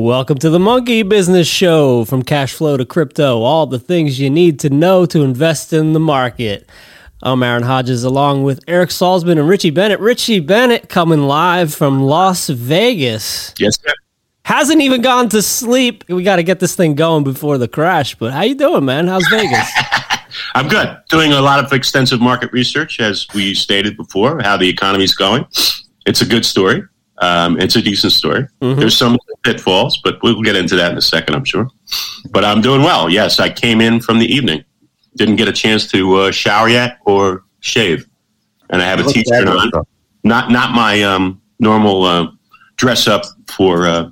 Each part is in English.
Welcome to the Monkey Business Show. From cash flow to crypto, all the things you need to know to invest in the market. I'm Aaron Hodges along with Eric Salzman and Richie Bennett. Richie Bennett coming live from Las Vegas. Yes, sir. Hasn't even gone to sleep. We got to get this thing going before the crash. But how you doing, man? How's Vegas? I'm good. Doing a lot of extensive market research, as we stated before, how the economy's going. It's a good story. Um, it's a decent story. Mm-hmm. There's some pitfalls, but we'll get into that in a second, I'm sure. But I'm doing well. Yes, I came in from the evening. Didn't get a chance to uh, shower yet or shave, and I have a t-shirt on. Not not my um, normal uh, dress up for uh,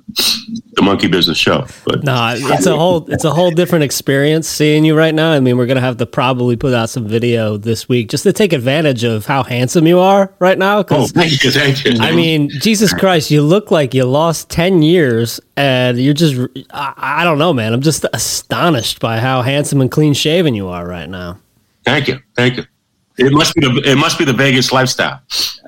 the monkey business show. But no, it's a whole it's a whole different experience seeing you right now. I mean, we're gonna have to probably put out some video this week just to take advantage of how handsome you are right now. Oh, thank you, thank you. I mean, Jesus Christ, you look like you lost ten years, and you're just I, I don't know, man. I'm just astonished by how handsome and clean shaven you are right now. Thank you, thank you. It must be the it must be the Vegas lifestyle.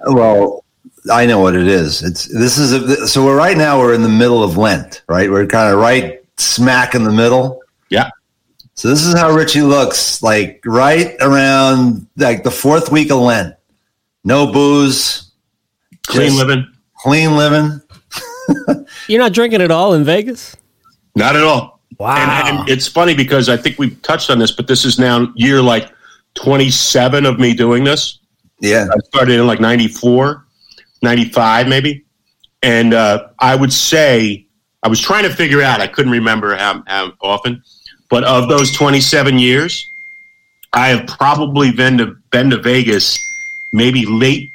Well, I know what it is. It's this is a, so we're right now we're in the middle of Lent, right? We're kind of right smack in the middle. Yeah. So this is how Richie looks like right around like the fourth week of Lent. No booze, clean living, clean living. You're not drinking at all in Vegas? Not at all. Wow. And, and it's funny because I think we've touched on this, but this is now year like 27 of me doing this. Yeah. I started in like 94 95 maybe. And uh, I would say, I was trying to figure out, I couldn't remember how, how often, but of those 27 years, I have probably been to, been to Vegas maybe late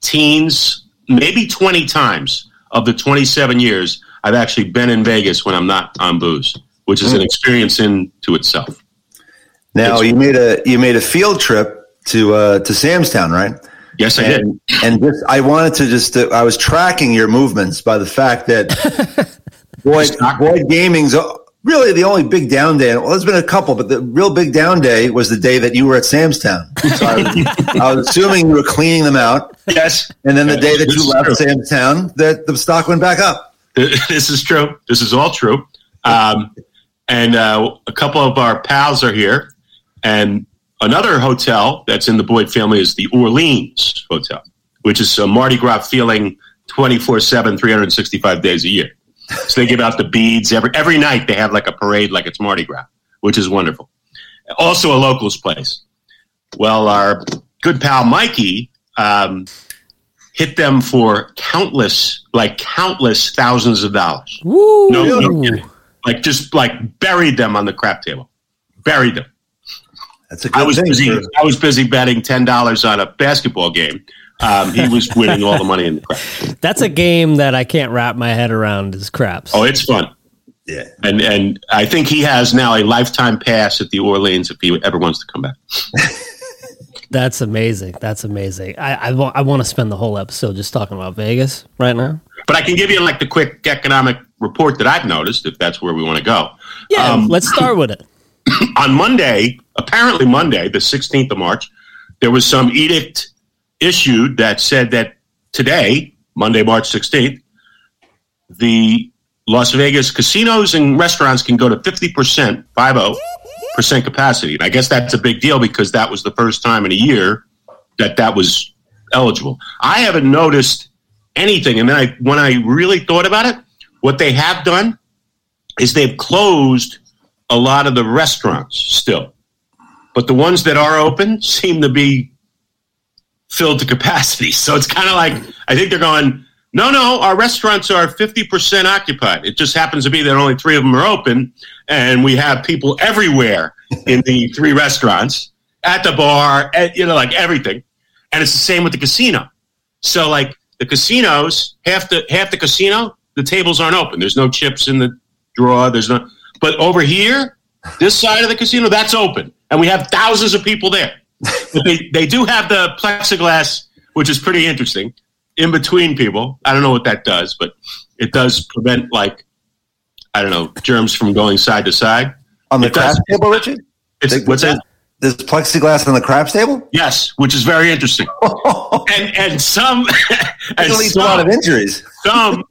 teens, maybe 20 times of the 27 years I've actually been in Vegas when I'm not on booze, which is an hmm. experience in to itself. Now it's, you made a you made a field trip to uh, to Sam's Town, right? Yes, I and, did. And just, I wanted to just, uh, I was tracking your movements by the fact that Boyd, Boyd Gaming's really the only big down day. Well, there's been a couple, but the real big down day was the day that you were at Sam's Town. So I, was, I, was, assuming you were cleaning them out. Yes. And then the day that this you left Sam's Town, that the stock went back up. This is true. This is all true. Um, and uh, a couple of our pals are here, and Another hotel that's in the Boyd family is the Orleans Hotel, which is a Mardi Gras feeling 24 7, 365 days a year. So they give out the beads every every night. They have like a parade, like it's Mardi Gras, which is wonderful. Also a locals place. Well, our good pal Mikey um, hit them for countless, like countless thousands of dollars. Woo. No, no like just like buried them on the crap table, buried them. That's a good I was thing busy. For- I was busy betting ten dollars on a basketball game. Um, he was winning all the money in the craps. That's a game that I can't wrap my head around. Is craps. Oh, it's fun. Yeah, and and I think he has now a lifetime pass at the Orleans if he ever wants to come back. That's amazing. That's amazing. I I, want, I want to spend the whole episode just talking about Vegas right now. But I can give you like the quick economic report that I've noticed if that's where we want to go. Yeah, um, let's start with it. On Monday, apparently Monday, the 16th of March, there was some edict issued that said that today, Monday, March 16th, the Las Vegas casinos and restaurants can go to 50%, 50% capacity. And I guess that's a big deal because that was the first time in a year that that was eligible. I haven't noticed anything. And then I, when I really thought about it, what they have done is they've closed a lot of the restaurants still. But the ones that are open seem to be filled to capacity. So it's kind of like, I think they're going, no, no, our restaurants are 50% occupied. It just happens to be that only three of them are open, and we have people everywhere in the three restaurants, at the bar, at, you know, like everything. And it's the same with the casino. So, like the casinos, half the half the casino, the tables aren't open. There's no chips in the drawer. There's no. But over here, this side of the casino, that's open, and we have thousands of people there. but they, they do have the plexiglass, which is pretty interesting, in between people. I don't know what that does, but it does prevent like I don't know germs from going side to side. On the craps table, Richard. It's, what's that? There's plexiglass on the craps table. Yes, which is very interesting. and and some and leads some, a lot of injuries. Some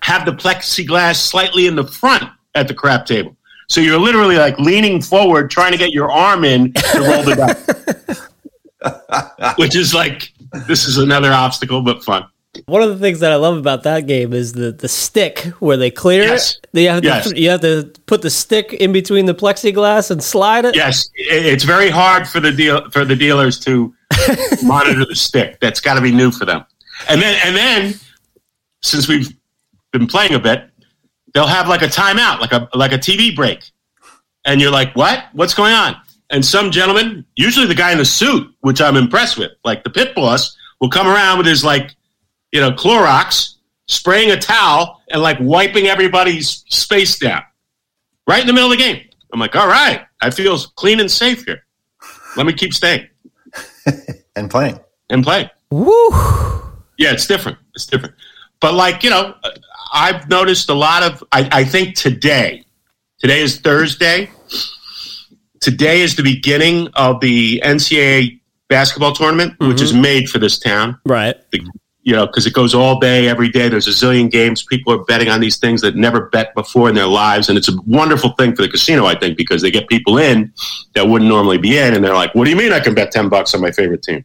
have the plexiglass slightly in the front at the crap table. So you're literally like leaning forward, trying to get your arm in to roll the dice, which is like this is another obstacle, but fun. One of the things that I love about that game is the, the stick where they clear Yes. it. They have to, Yes. you have to put the stick in between the plexiglass and slide it. Yes, it's very hard for the deal for the dealers to monitor the stick. That's got to be new for them. And then and then since we've been playing a bit, they'll have like a timeout, like a like a TV break, and you're like, "What? What's going on?" And some gentleman, usually the guy in the suit, which I'm impressed with, like the pit boss, will come around with his like, you know, Clorox, spraying a towel and like wiping everybody's space down right in the middle of the game. I'm like, all right, I feel clean and safe here. Let me keep staying and playing. and playing." Woo! Yeah, it's different. It's different. But like, you know, I've noticed a lot of, I, I think today, today is Thursday. Today is the beginning of the NCAA basketball tournament, which is mm-hmm. made for this town. Right. The, you know, because it goes all day, every day. There's a zillion games. People are betting on these things that never bet before in their lives, and it's a wonderful thing for the casino, I think, because they get people in that wouldn't normally be in, and they're like, "What do you mean I can bet ten bucks on my favorite team?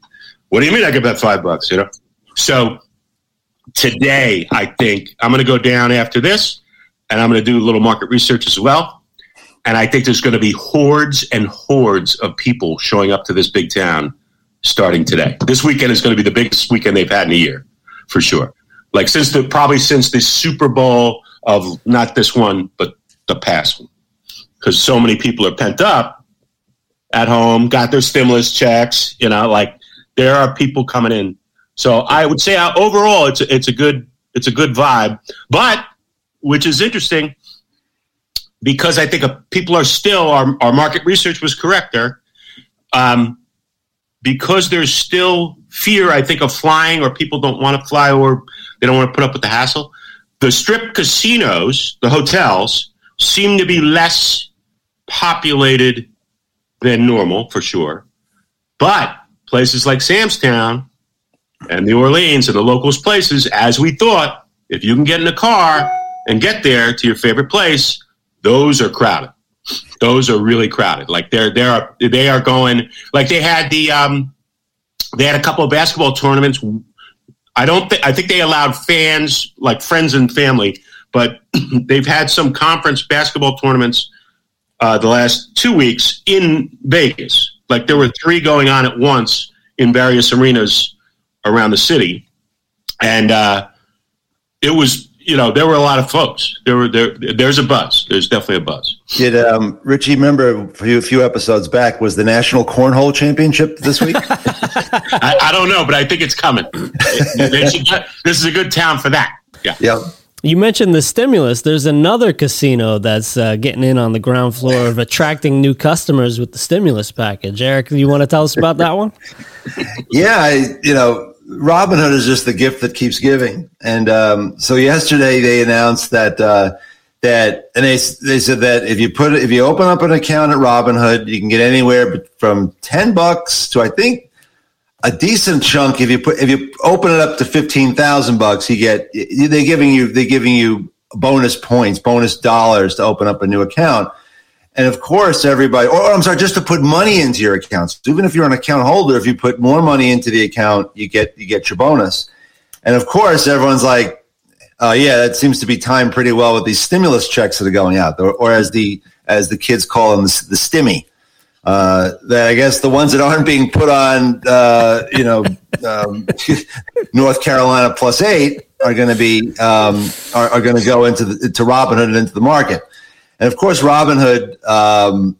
What do you mean I can bet five bucks?" You know. So today, I think I'm going to go down after this, and I'm going to do a little market research as well. And I think there's going to be hordes and hordes of people showing up to this big town starting today. This weekend is going to be the biggest weekend they've had in a year, for sure. Like since the probably since the Super Bowl of not this one, but the past one, because so many people are pent up at home, got their stimulus checks. You know, like there are people coming in. So I would say uh, overall, it's a, it's a good it's a good vibe. But which is interesting because I think people are still our our market research was correct there. Um, because there's still fear, I think, of flying, or people don't want to fly, or they don't want to put up with the hassle. The strip casinos, the hotels, seem to be less populated than normal, for sure. But places like Sam's Town and New Orleans and the locals places, as we thought, if you can get in a car and get there to your favorite place, those are crowded those are really crowded. Like they're they're they are going like they had the um they had a couple of basketball tournaments. I don't think I think they allowed fans like friends and family, but they've had some conference basketball tournaments uh, the last two weeks in Vegas. Like there were three going on at once in various arenas around the city, and uh, it was you know there were a lot of folks. There were there there's a buzz. There's definitely a buzz. Did um, Richie remember a few, a few episodes back was the National Cornhole Championship this week? I, I don't know, but I think it's coming. They should get- this is a good town for that. Yeah. yep. You mentioned the stimulus. There's another casino that's uh, getting in on the ground floor of attracting new customers with the stimulus package. Eric, do you want to tell us about that one? Yeah, I, you know, Robinhood is just the gift that keeps giving. And um, so yesterday they announced that uh, that, and they they said that if you put if you open up an account at Robinhood, you can get anywhere from ten bucks to I think a decent chunk. If you put if you open it up to fifteen thousand bucks, you get they're giving you they're giving you bonus points, bonus dollars to open up a new account. And of course, everybody, or I'm sorry, just to put money into your accounts. Even if you're an account holder, if you put more money into the account, you get you get your bonus. And of course, everyone's like, "Oh yeah, that seems to be timed pretty well with these stimulus checks that are going out, or, or as the as the kids call them, the, the stimmy." Uh, that I guess the ones that aren't being put on, uh, you know, um, North Carolina plus eight are going to be um, are, are going to go into the, to Robinhood and into the market. And of course, Robinhood um,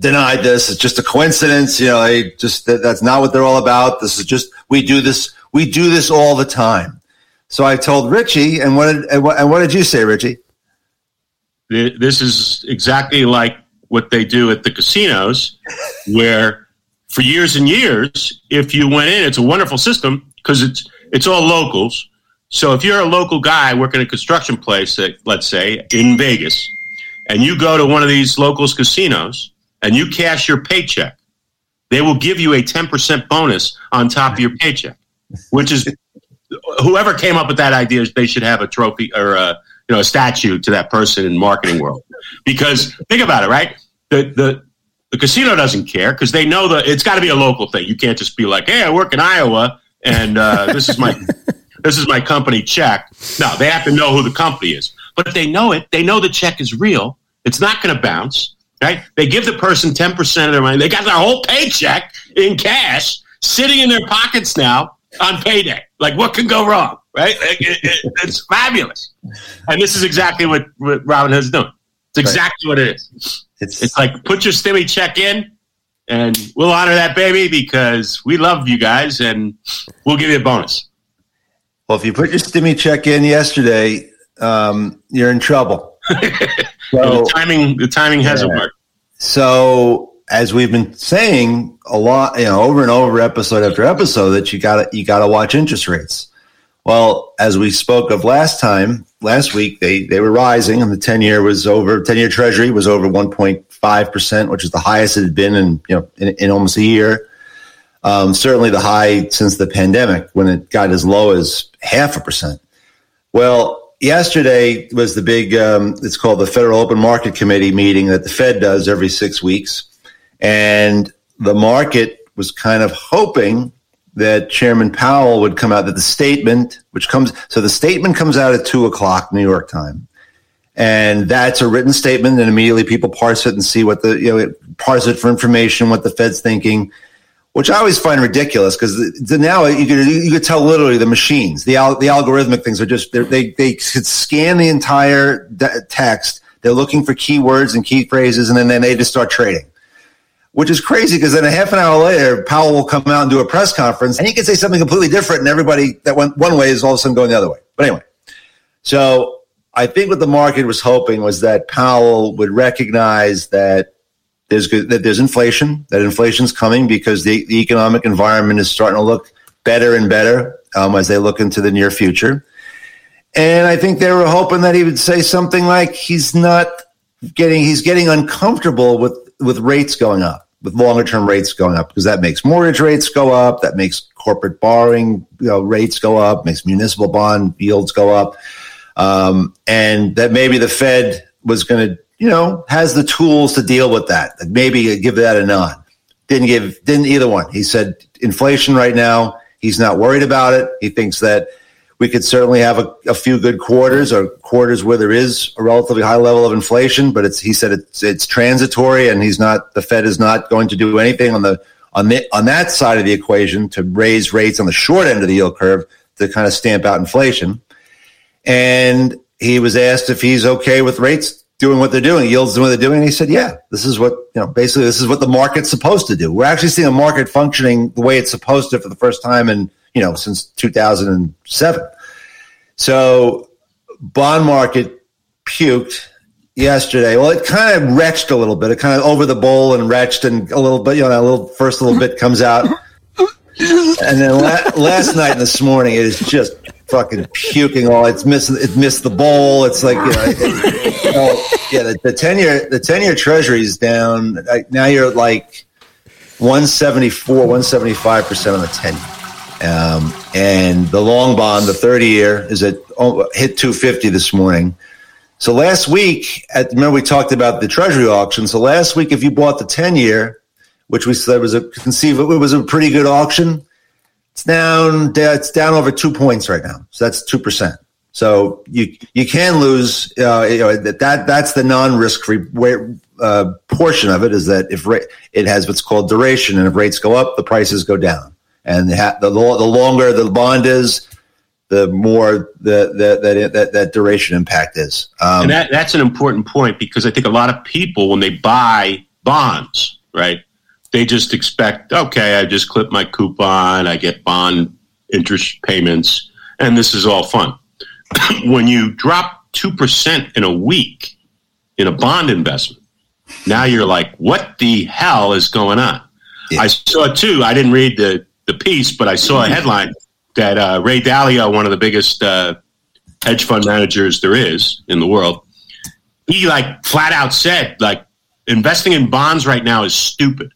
denied this. It's just a coincidence. You know, they just that, that's not what they're all about. This is just we do this. We do this all the time. So I told Richie, and what did, and what, and what did you say, Richie? This is exactly like what they do at the casinos, where for years and years, if you went in, it's a wonderful system because it's it's all locals. So if you're a local guy working a construction place, let's say in Vegas, and you go to one of these locals casinos and you cash your paycheck, they will give you a 10% bonus on top of your paycheck, which is whoever came up with that idea, they should have a trophy or a, you know a statue to that person in marketing world because think about it, right? The the the casino doesn't care because they know that it's got to be a local thing. You can't just be like, "Hey, I work in Iowa, and uh, this is my this is my company check." No, they have to know who the company is. But if they know it, they know the check is real. It's not going to bounce, right? They give the person ten percent of their money. They got their whole paycheck in cash sitting in their pockets now on payday. Like, what can go wrong, right? It, it, it's fabulous. And this is exactly what, what Robinhood is doing. It's exactly right. what it is. It's, it's like put your stimmy check in, and we'll honor that baby because we love you guys, and we'll give you a bonus. Well, if you put your stimmy check in yesterday, um, you're in trouble. so, the timing, the timing hasn't yeah. worked. So as we've been saying a lot, you know, over and over, episode after episode, that you got to you got to watch interest rates. Well, as we spoke of last time, last week, they they were rising, and the ten year was over. Ten year Treasury was over one point five percent, which is the highest it had been in you know in, in almost a year. Um, certainly the high since the pandemic, when it got as low as half a percent. Well, yesterday was the big. Um, it's called the Federal Open Market Committee meeting that the Fed does every six weeks and the market was kind of hoping that Chairman Powell would come out that the statement, which comes, so the statement comes out at two o'clock New York time. And that's a written statement, and immediately people parse it and see what the, you know, parse it for information, what the Fed's thinking, which I always find ridiculous because now you could, you could tell literally the machines, the, the algorithmic things are just, they, they could scan the entire text. They're looking for keywords and key phrases, and then, then they just start trading which is crazy because then a half an hour later, Powell will come out and do a press conference and he can say something completely different. And everybody that went one way is all of a sudden going the other way. But anyway, so I think what the market was hoping was that Powell would recognize that there's that there's inflation, that inflation's coming because the, the economic environment is starting to look better and better um, as they look into the near future. And I think they were hoping that he would say something like he's not getting, he's getting uncomfortable with, with rates going up with longer term rates going up because that makes mortgage rates go up, that makes corporate borrowing you know, rates go up, makes municipal bond yields go up, um, and that maybe the Fed was going to you know has the tools to deal with that. Maybe give that a nod. Didn't give didn't either one. He said inflation right now. He's not worried about it. He thinks that we could certainly have a, a, few good quarters or quarters where there is a relatively high level of inflation, but it's he said it's it's transitory, and he's not the Fed is not going to do anything on the on the on that side of the equation to raise rates on the short end of the yield curve to kind of stamp out inflation. And he was asked if he's okay with rates doing what they're doing, yields doing what they're doing. And he said, yeah, this is what, you know, basically this is what the market's supposed to do. We're actually seeing a market functioning the way it's supposed to for the first time in you know, since 2007. So bond market puked yesterday. Well, it kind of retched a little bit. It kind of over the bowl and retched and a little bit, you know, a little first little bit comes out. And then la- last night and this morning, it is just fucking puking all. It's missing. It missed the bowl. It's like, you know, it, yeah, the, ten year the ten year Treasury is down. Now you're like one seventy four, one seventy five percent on the ten. Um, and the long bond, the 30 year, is at oh, hit 250 this morning. So last week, at, remember we talked about the Treasury auction. So last week, if you bought the 10 year, which we said was a conceivable, it was a pretty good auction. It's down. It's down over two points right now. So that's two percent. So you you can lose. Uh, you know, that that's the non-risk free uh, portion of it is that if ra- it has what's called duration, and if rates go up, the prices go down and the the, the longer the bond is, the more the, the that, that that duration impact is. Um, and that, that's an important point because I think a lot of people when they buy bonds, right, they just expect, okay, I just clip my coupon, I get bond interest payments, and this is all fun. when you drop two percent in a week in a bond investment, now you're like, what the hell is going on? Yeah. I saw too. I didn't read the the piece, but I saw a headline that uh, Ray Dalio, one of the biggest uh, hedge fund managers there is in the world, he like flat out said like investing in bonds right now is stupid.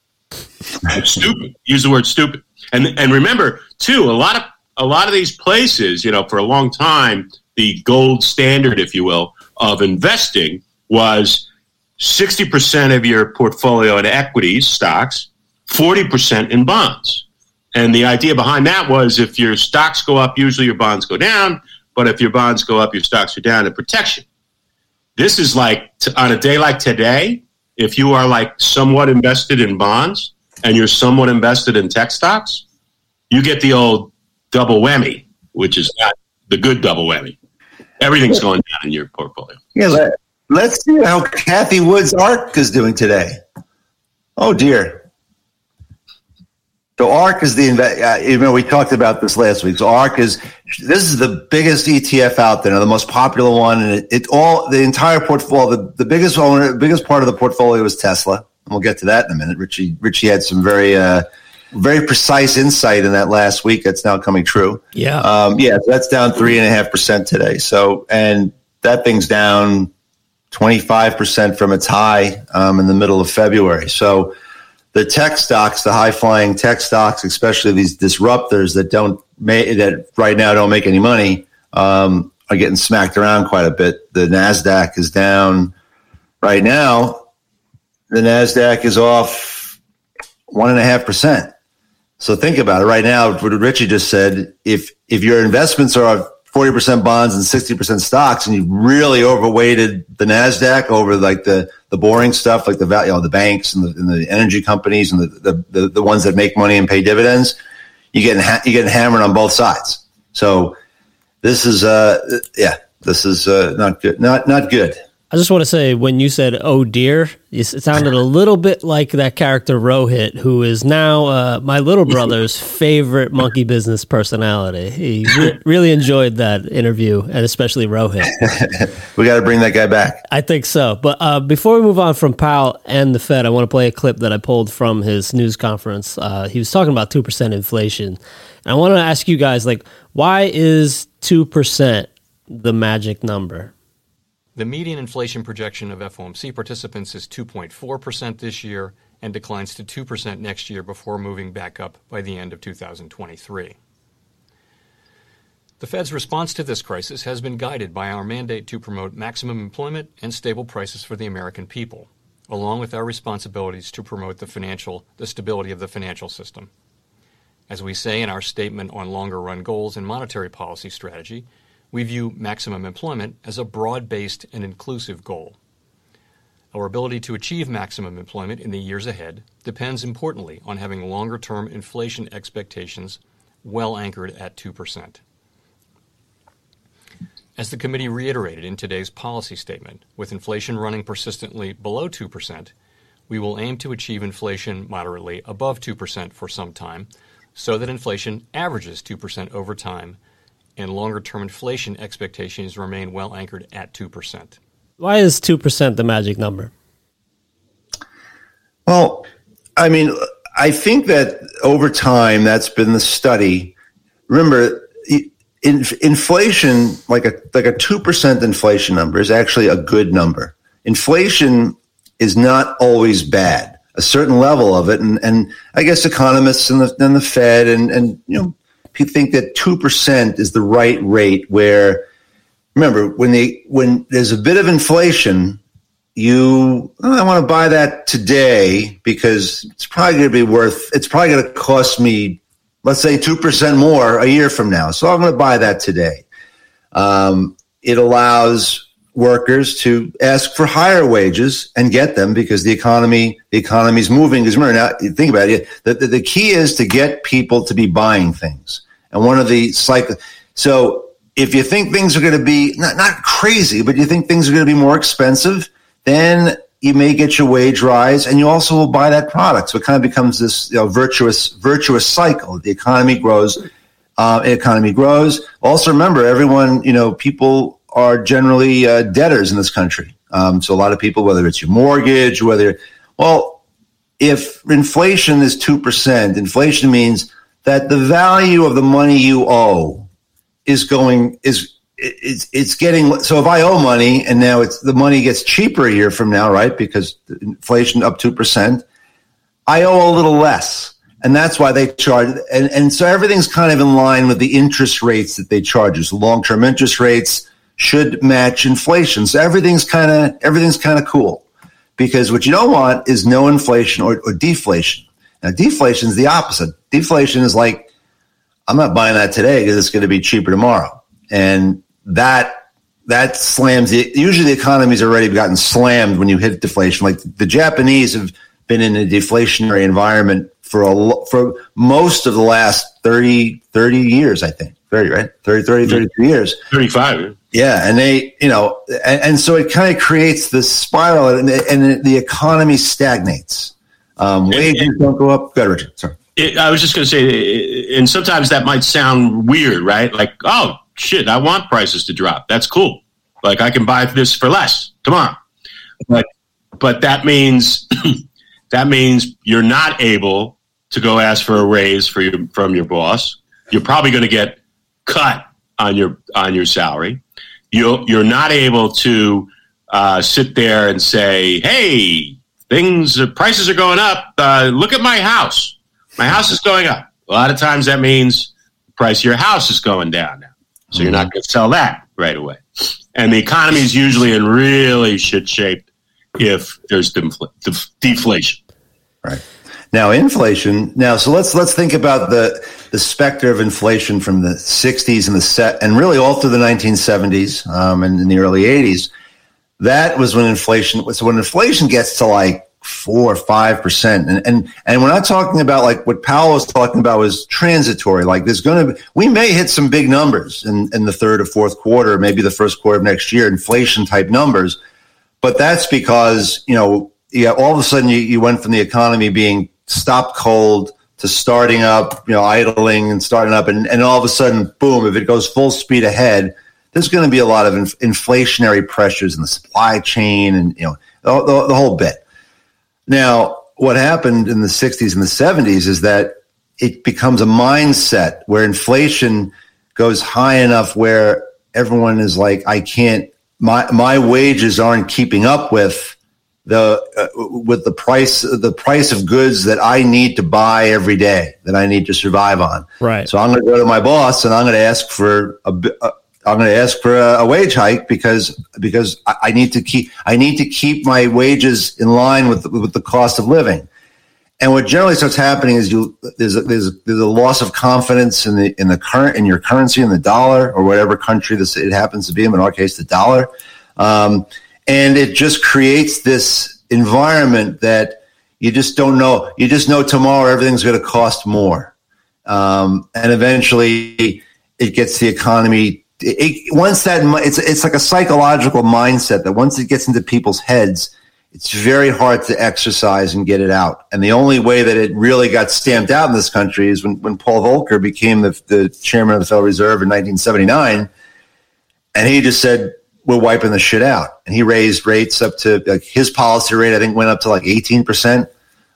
Stupid. Use the word stupid. And and remember too, a lot of a lot of these places, you know, for a long time, the gold standard, if you will, of investing was 60% of your portfolio in equities, stocks, 40% in bonds. And the idea behind that was if your stocks go up, usually your bonds go down. But if your bonds go up, your stocks are down in protection. This is like on a day like today, if you are like somewhat invested in bonds and you're somewhat invested in tech stocks, you get the old double whammy, which is not the good double whammy. Everything's going down in your portfolio. Yeah, let, let's see how Cathie Wood's ARK is doing today. Oh dear. So ARK is the uh, you know we talked about this last week. So ARK is this is the biggest ETF out there, the most popular one, and it, it all the entire portfolio. The, the biggest owner, biggest part of the portfolio is Tesla, and we'll get to that in a minute. Richie Richie had some very uh, very precise insight in that last week. That's now coming true. Yeah, um, yeah. So that's down three and a half percent today. So and that thing's down twenty five percent from its high um, in the middle of February. So the tech stocks, the high flying tech stocks, especially these disruptors that don't make that right now don't make any money, um, are getting smacked around quite a bit. The Nasdaq is down right now. The Nasdaq is off one and a half percent. So think about it right now. What Richie just said, if if your investments are 40% bonds and 60% stocks and you've really overweighted the NASDAQ over like the, the boring stuff, like the value, you know, the banks and the, and the energy companies and the, the, the, the, ones that make money and pay dividends, you get, ha- you get hammered on both sides. So this is, uh, yeah, this is, uh, not good. Not, not good. I just want to say when you said "oh dear," it sounded a little bit like that character Rohit, who is now uh, my little brother's favorite monkey business personality. He re- really enjoyed that interview, and especially Rohit. we got to bring that guy back. I think so. But uh, before we move on from Powell and the Fed, I want to play a clip that I pulled from his news conference. Uh, he was talking about two percent inflation, and I want to ask you guys, like, why is two percent the magic number? The median inflation projection of FOMC participants is 2.4% this year and declines to 2% next year before moving back up by the end of 2023. The Fed's response to this crisis has been guided by our mandate to promote maximum employment and stable prices for the American people, along with our responsibilities to promote the financial the stability of the financial system. As we say in our statement on longer run goals and monetary policy strategy, we view maximum employment as a broad based and inclusive goal. Our ability to achieve maximum employment in the years ahead depends importantly on having longer term inflation expectations well anchored at 2%. As the committee reiterated in today's policy statement, with inflation running persistently below 2%, we will aim to achieve inflation moderately above 2% for some time so that inflation averages 2% over time and longer term inflation expectations remain well anchored at 2%. Why is 2% the magic number? Well, I mean, I think that over time that's been the study. Remember, in, inflation, like a like a two percent inflation number, is actually a good number. Inflation is not always bad. A certain level of it, and and I guess economists and the and the Fed and and you know think that 2% is the right rate where remember when they when there's a bit of inflation you oh, I want to buy that today because it's probably going to be worth it's probably going to cost me let's say 2% more a year from now so I'm going to buy that today. Um, it allows workers to ask for higher wages and get them because the economy the economy is moving because remember now think about it the, the, the key is to get people to be buying things and one of the cycle. So if you think things are going to be not, not crazy, but you think things are going to be more expensive, then you may get your wage rise and you also will buy that product. So it kind of becomes this you know, virtuous, virtuous cycle. The economy grows, uh, economy grows. Also remember everyone, you know, people are generally uh, debtors in this country. Um, so a lot of people, whether it's your mortgage, whether, well, if inflation is 2%, inflation means that the value of the money you owe is going is it's it's getting so if I owe money and now it's the money gets cheaper a year from now, right? Because inflation up two percent, I owe a little less. and that's why they charge. And, and so everything's kind of in line with the interest rates that they charge us. Long term interest rates should match inflation. So everything's kind of everything's kind of cool because what you don't want is no inflation or, or deflation. Now, deflation is the opposite. Deflation is like, I'm not buying that today because it's going to be cheaper tomorrow, and that that slams the. Usually, the economy's already gotten slammed when you hit deflation. Like the Japanese have been in a deflationary environment for a for most of the last 30, 30 years, I think. 30, right? 30, 30, 32 years. 35. Yeah. And they, you know, and, and so it kind of creates this spiral and, and the economy stagnates. Um, wages don't go up. Go Richard. Sorry. It, I was just going to say, and sometimes that might sound weird, right? Like, oh, shit, I want prices to drop. That's cool. Like, I can buy this for less tomorrow. But, but that means, that means you're not able to go ask for a raise for your, from your boss. You're probably going to get cut on your on your salary. You you're not able to uh, sit there and say, "Hey, things prices are going up. Uh, look at my house. My house is going up." A lot of times that means the price of your house is going down now, so mm-hmm. you're not going to sell that right away. And the economy is usually in really shit shape if there's defl- deflation. Right. Now inflation. Now, so let's let's think about the the specter of inflation from the '60s and the set, and really all through the 1970s um, and in the early '80s. That was when inflation. So when inflation gets to like four or five percent, and and and we're not talking about like what Powell was talking about was transitory. Like there's going to we may hit some big numbers in in the third or fourth quarter, maybe the first quarter of next year, inflation type numbers. But that's because you know yeah, all of a sudden you, you went from the economy being stopped cold to starting up, you know, idling and starting up, and, and all of a sudden, boom! If it goes full speed ahead, there's going to be a lot of inf- inflationary pressures in the supply chain, and you know, the, the, the whole bit. Now, what happened in the '60s and the '70s is that it becomes a mindset where inflation goes high enough where everyone is like, I can't, my my wages aren't keeping up with the uh, with the price the price of goods that I need to buy every day that I need to survive on. Right. So I'm going to go to my boss and I'm going to ask for a. a I'm going to ask for a, a, wage hike because because I need to keep I need to keep my wages in line with the, with the cost of living. And what generally starts happening is you there's a, there's there's a loss of confidence in the in the current in your currency in the dollar or whatever country this it happens to be. In our case, the dollar. Um, and it just creates this environment that you just don't know. You just know tomorrow everything's going to cost more, um, and eventually it gets the economy. It, once that it's it's like a psychological mindset that once it gets into people's heads, it's very hard to exercise and get it out. And the only way that it really got stamped out in this country is when, when Paul Volcker became the, the chairman of the Federal Reserve in 1979. And he just said, we're wiping the shit out. And he raised rates up to like his policy rate, I think went up to like 18%.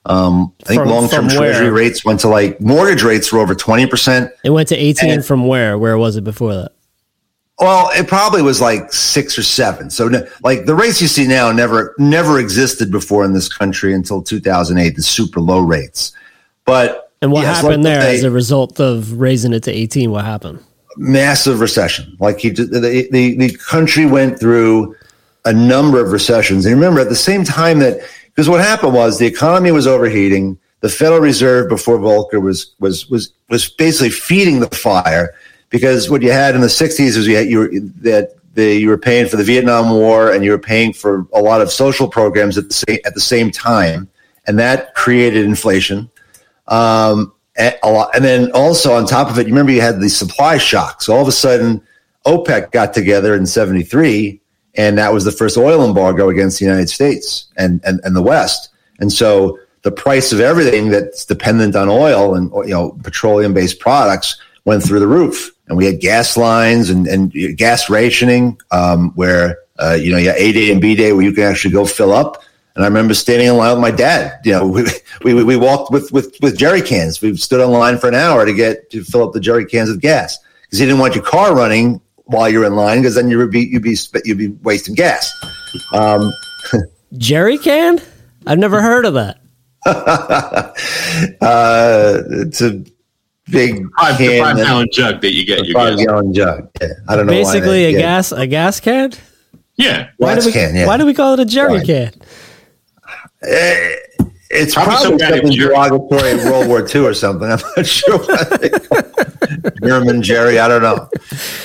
Um, I think long term treasury rates went to like mortgage rates were over 20%. It went to 18 and, from where? Where was it before that? Well, it probably was like six or seven. So, like the rates you see now never never existed before in this country until 2008. The super low rates, but and what yes, happened there they, as a result of raising it to 18? What happened? Massive recession. Like he, the, the, the country went through a number of recessions. And remember, at the same time that, because what happened was the economy was overheating. The Federal Reserve before Volcker was was was was basically feeding the fire because what you had in the '60s was you had you were, that the, you were paying for the Vietnam War and you were paying for a lot of social programs at the same at the same time, and that created inflation. Um, a lot. And then also on top of it, you remember you had the supply shock. So all of a sudden, OPEC got together in 73, and that was the first oil embargo against the United States and, and, and the West. And so the price of everything that's dependent on oil and you know petroleum based products went through the roof. And we had gas lines and, and gas rationing, um, where uh, you know you had A day and B day where you can actually go fill up and I remember standing in line with my dad. You know, we, we, we walked with, with, with jerry cans. We stood in line for an hour to get to fill up the jerry cans with gas because he didn't want your car running while you're in line because then you'd be you'd be you'd be wasting gas. Um, jerry can? I've never heard of that. uh, it's a big Five, the can five gallon jug that you get. a You five get. gallon jug. Yeah, I don't know. Basically, they- a yeah. gas a gas can. Yeah. Why do we can, yeah. Why do we call it a jerry Right. can? Eh, It's Probably probably some something derogatory in World War II or something. I'm not sure. What they German Jerry, I don't know.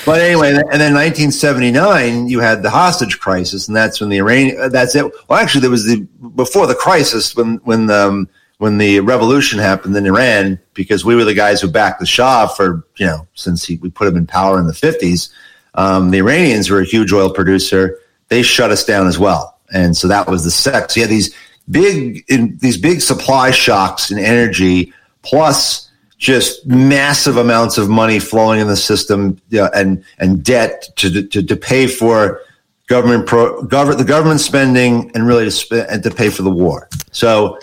But anyway, and then 1979, you had the hostage crisis, and that's when the Iranian. That's it. Well, actually, there was the before the crisis when when um, when the revolution happened in Iran, because we were the guys who backed the Shah for you know since he, we put him in power in the 50s. Um, the Iranians were a huge oil producer. They shut us down as well, and so that was the sex. So you had these big in, these big supply shocks in energy, plus just massive amounts of money flowing in the system you know, and and debt to, to to pay for government pro government the government spending and really to spend and to pay for the war. So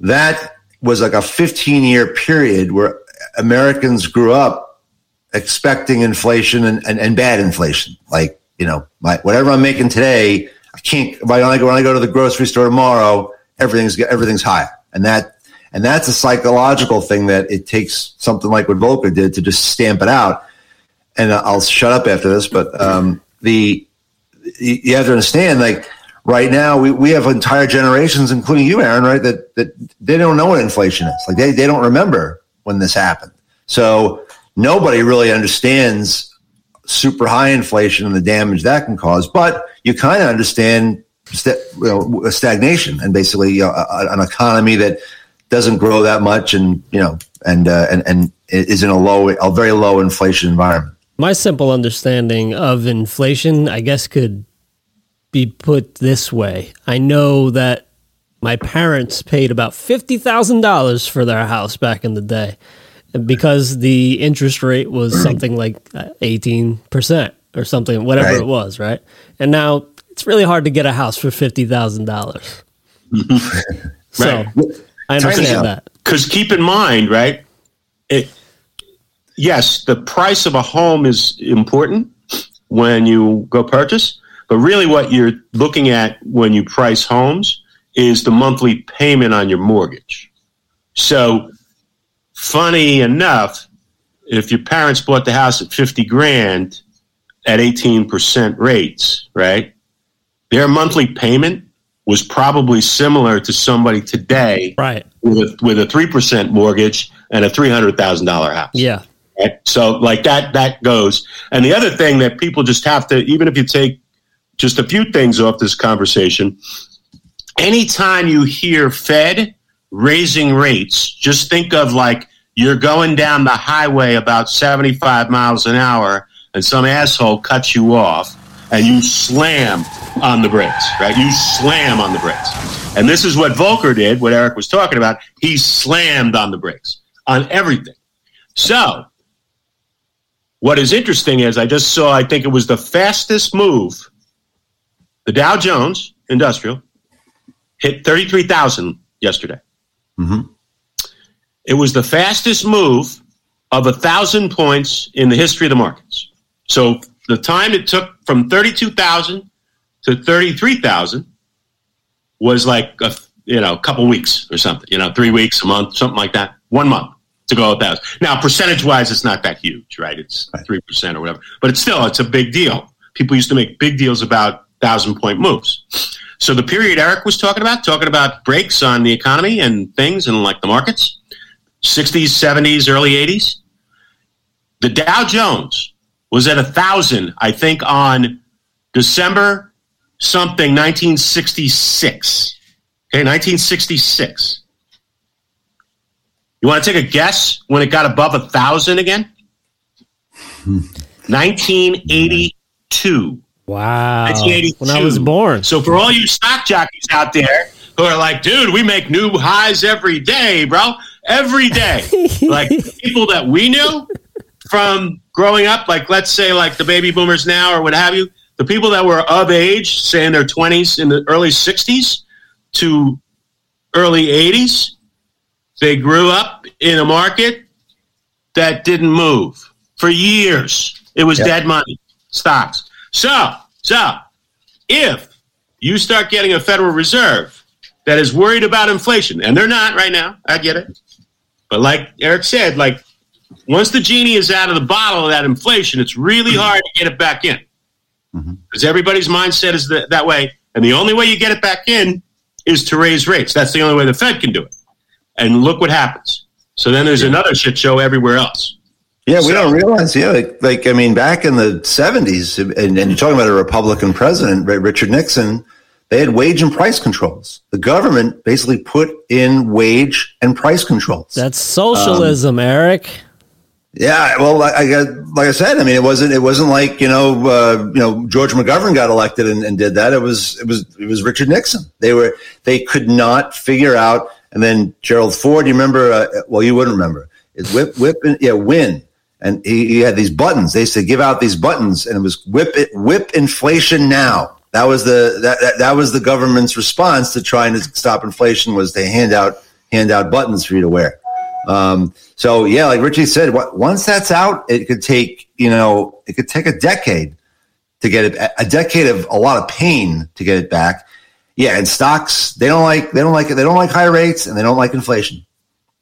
that was like a 15 year period where Americans grew up expecting inflation and, and, and bad inflation. Like, you know, my, whatever I'm making today, Can't, when I go, when I go to the grocery store tomorrow, everything's, everything's higher. And that, and that's a psychological thing that it takes something like what Volcker did to just stamp it out. And I'll shut up after this, but, um, the, you have to understand, like right now, we, we have entire generations, including you, Aaron, right? That, that they don't know what inflation is. Like they, they don't remember when this happened. So nobody really understands super high inflation and the damage that can cause, but you kind of understand st- you know, stagnation and basically you know, a, an economy that doesn't grow that much and, you know, and, uh, and, and is in a low, a very low inflation environment. My simple understanding of inflation, I guess, could be put this way. I know that my parents paid about $50,000 for their house back in the day because the interest rate was something like uh, 18% or something, whatever Right. it was, right? And now it's really hard to get a house for $50,000. so Right. I understand that. Because keep in mind, right? It, yes, the price of a home is important when you go purchase, but really what you're looking at when you price homes is the monthly payment on your mortgage. So, funny enough, if your parents bought the house at 50 grand at 18% rates, right? Their monthly payment was probably similar to somebody today Right. with a, with a 3% mortgage and a $300,000 house. Yeah. Right? So like that, that goes. And the other thing that people just have to, even if you take just a few things off this conversation, anytime you hear Fed raising rates, just think of like you're going down the highway about 75 miles an hour and some asshole cuts you off and you slam on the brakes, right? You slam on the brakes. And this is what Volcker did, what Eric was talking about. He slammed on the brakes on everything. So, what is interesting is I just saw, I think it was the fastest move. The Dow Jones Industrial hit 33,000 yesterday. Mhm. It was the fastest move of a thousand points in the history of the markets. So the time it took from 32,000 to 33,000 was like a you know a couple weeks or something. You know, three weeks, a month, something like that. One month to go a thousand. Now, percentage wise, it's not that huge, right? It's three percent or whatever, but it's still it's a big deal. People used to make big deals about thousand point moves. So the period Eric was talking about, talking about brakes on the economy and things and like the markets, 60s, 70s, early 80s. The Dow Jones was at a thousand, I think, on December something 1966. Okay, 1966. You want to take a guess when it got above a thousand again? Hmm. 1982. Wow. 1982. When I was born. So for all you stock jockeys out there who are like, dude, we make new highs every day, bro, every day. like people that we knew from growing up, like let's say like the baby boomers now or what have you, the people that were of age, say in their 20s, in the early 60s to early 80s, they grew up in a market that didn't move for years. It was Yep. dead money, stocks. So, so if you start getting a Federal Reserve that is worried about inflation, and they're not right now. I get it. But like Eric said, like once the genie is out of the bottle of that inflation, it's really hard to get it back in because mm-hmm. everybody's mindset is that, that way. And the only way you get it back in is to raise rates. That's the only way the Fed can do it. And look what happens. So then there's another shit show everywhere else. Yeah, we so, don't realize. Yeah, like, like, I mean, back in the '70s, and, and, you're talking about a Republican president, Richard Nixon. They had wage and price controls. The government basically put in wage and price controls. That's socialism, um, Eric. Yeah, well, I, I, like I said, I mean, it wasn't it wasn't like you know uh, you know George McGovern got elected and, and, did that. It was it was it was Richard Nixon. They were they could not figure out. And then Gerald Ford, you remember? Uh, well, you wouldn't remember. It's whip whip yeah win and he, he, had these buttons. They said give out these buttons, and it was whip it, whip inflation now. That was the that, that, that was the government's response to trying to stop inflation was to hand out hand out buttons for you to wear. Um, so yeah, like Richie said, once that's out, it could take you know it could take a decade to get it a decade of a lot of pain to get it back. Yeah, and stocks they don't like they don't like it they don't like high rates and they don't like inflation,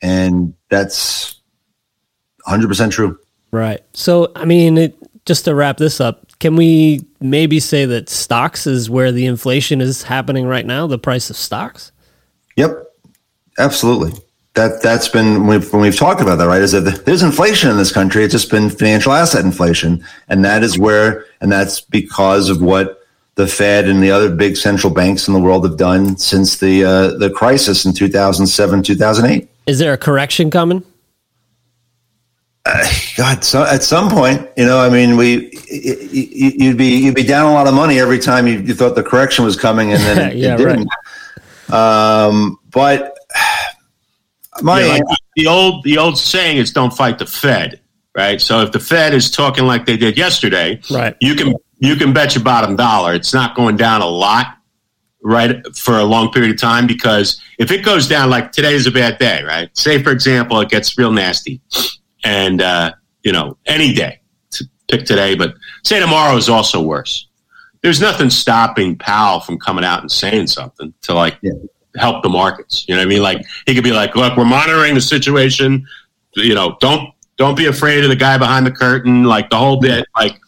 and that's 100 percent true. Right. So, I mean, it, just to wrap this up, can we maybe say that stocks is where the inflation is happening right now, the price of stocks? Yep. Absolutely. That that's been when we've, talked about that, right? Is that there's inflation in this country? It's just been financial asset inflation, and that is where, and that's because of what the Fed and the other big central banks in the world have done since the uh, the crisis in 2007 2008. Is there a correction coming? Uh, God, so at some point, you know, I mean, we you'd be you'd be down a lot of money every time you, you thought the correction was coming, and then yeah, it didn't. Right. Um, but my yeah, like the old the old saying is "Don't fight the Fed," right? So if the Fed is talking like they did yesterday, right, you can you can bet your bottom dollar it's not going down a lot, right, for a long period of time. Because if it goes down like today is a bad day, right? Say for example, it gets real nasty and uh, you know any day to pick today, but say tomorrow is also worse. There's nothing stopping Powell from coming out and saying something to like yeah. help the markets. You know what I mean? Like he could be like, "Look, we're monitoring the situation. You know, don't don't be afraid of the guy behind the curtain." Like the whole bit, like,